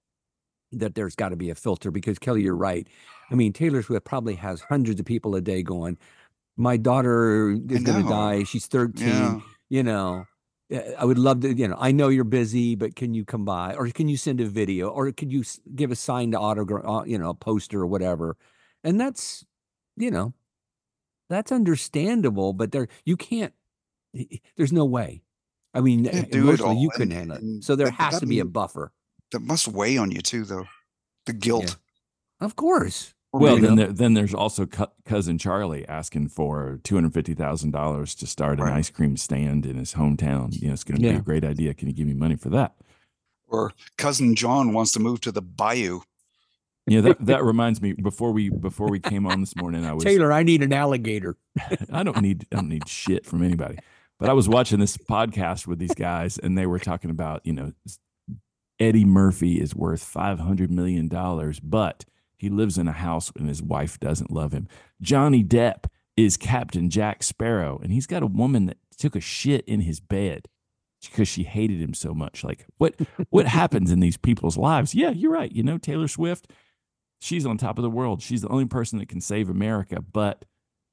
that there's got to be a filter because Kelly, you're right. I mean, Taylor Swift probably has hundreds of people a day going. My daughter is going to die. She's 13. Yeah. You know, I would love to. You know, I know you're busy, but can you come by, or can you send a video, or could you give a signed autograph, uh, you know, a poster or whatever? And that's, you know, that's understandable. But there, you can't. There's no way. I mean, Can't do it emotionally, you couldn't handle it. So there that- has that to be a buffer. That must weigh on you too though. The guilt. Of course. Or Well, then there, then there's also cu- cousin Charlie asking for two hundred fifty thousand dollars to start an ice cream stand in his hometown. You know, it's going to be a great idea. Can you give me money for that? or cousin John wants to move to the bayou. Yeah, that that reminds me. Before we before we came on this morning, I was Taylor, I need an alligator. I don't need I don't need shit from anybody. But I was watching this podcast with these guys, and they were talking about you know Eddie Murphy is worth five hundred million dollars, but he lives in a house and his wife doesn't love him. Johnny Depp is Captain Jack Sparrow, and he's got a woman that took a shit in his bed because she hated him so much. Like what what happens in these people's lives? Yeah, you're right. You know Taylor Swift, she's on top of the world. She's the only person that can save America, but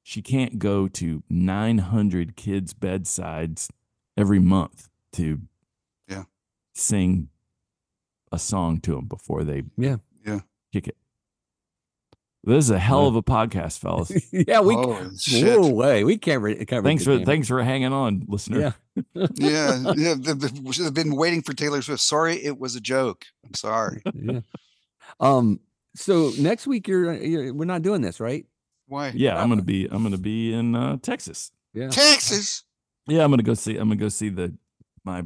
she can't go to 900 kids' bedsides every month to Yeah. sing a song to them before they Yeah. Yeah. kick it. This is a hell Yeah. of a podcast, fellas. yeah, we. Holy shit. Whoa, way we covered. covered thanks for gamut. thanks for hanging on, listener. Yeah. yeah, yeah. They've they've- they've been waiting for Taylor Swift. Sorry, it was a joke. I'm sorry. yeah. Um. So next week you're, you're we're not doing this, right? Why? Yeah, I'm gonna be I'm gonna be in uh, Texas. Yeah. Texas. Yeah, I'm gonna go see I'm gonna go see the my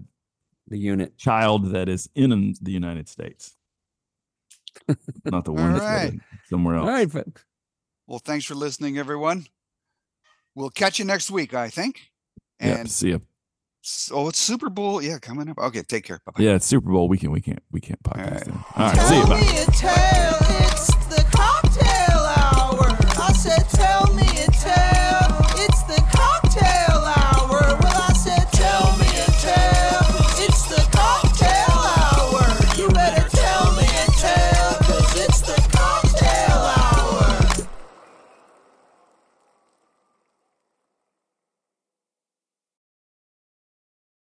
The unit. child that is in the United States, not the one All that's right. somewhere else. All right, folks. Well, thanks for listening, everyone. We'll catch you next week, I think. Yep, And see ya. s- oh, it's Super Bowl. Yeah, coming up. Okay, take care. Bye bye. Yeah, it's Super Bowl weekend. We can't we can't podcast. right. then. All right, see you. Bye.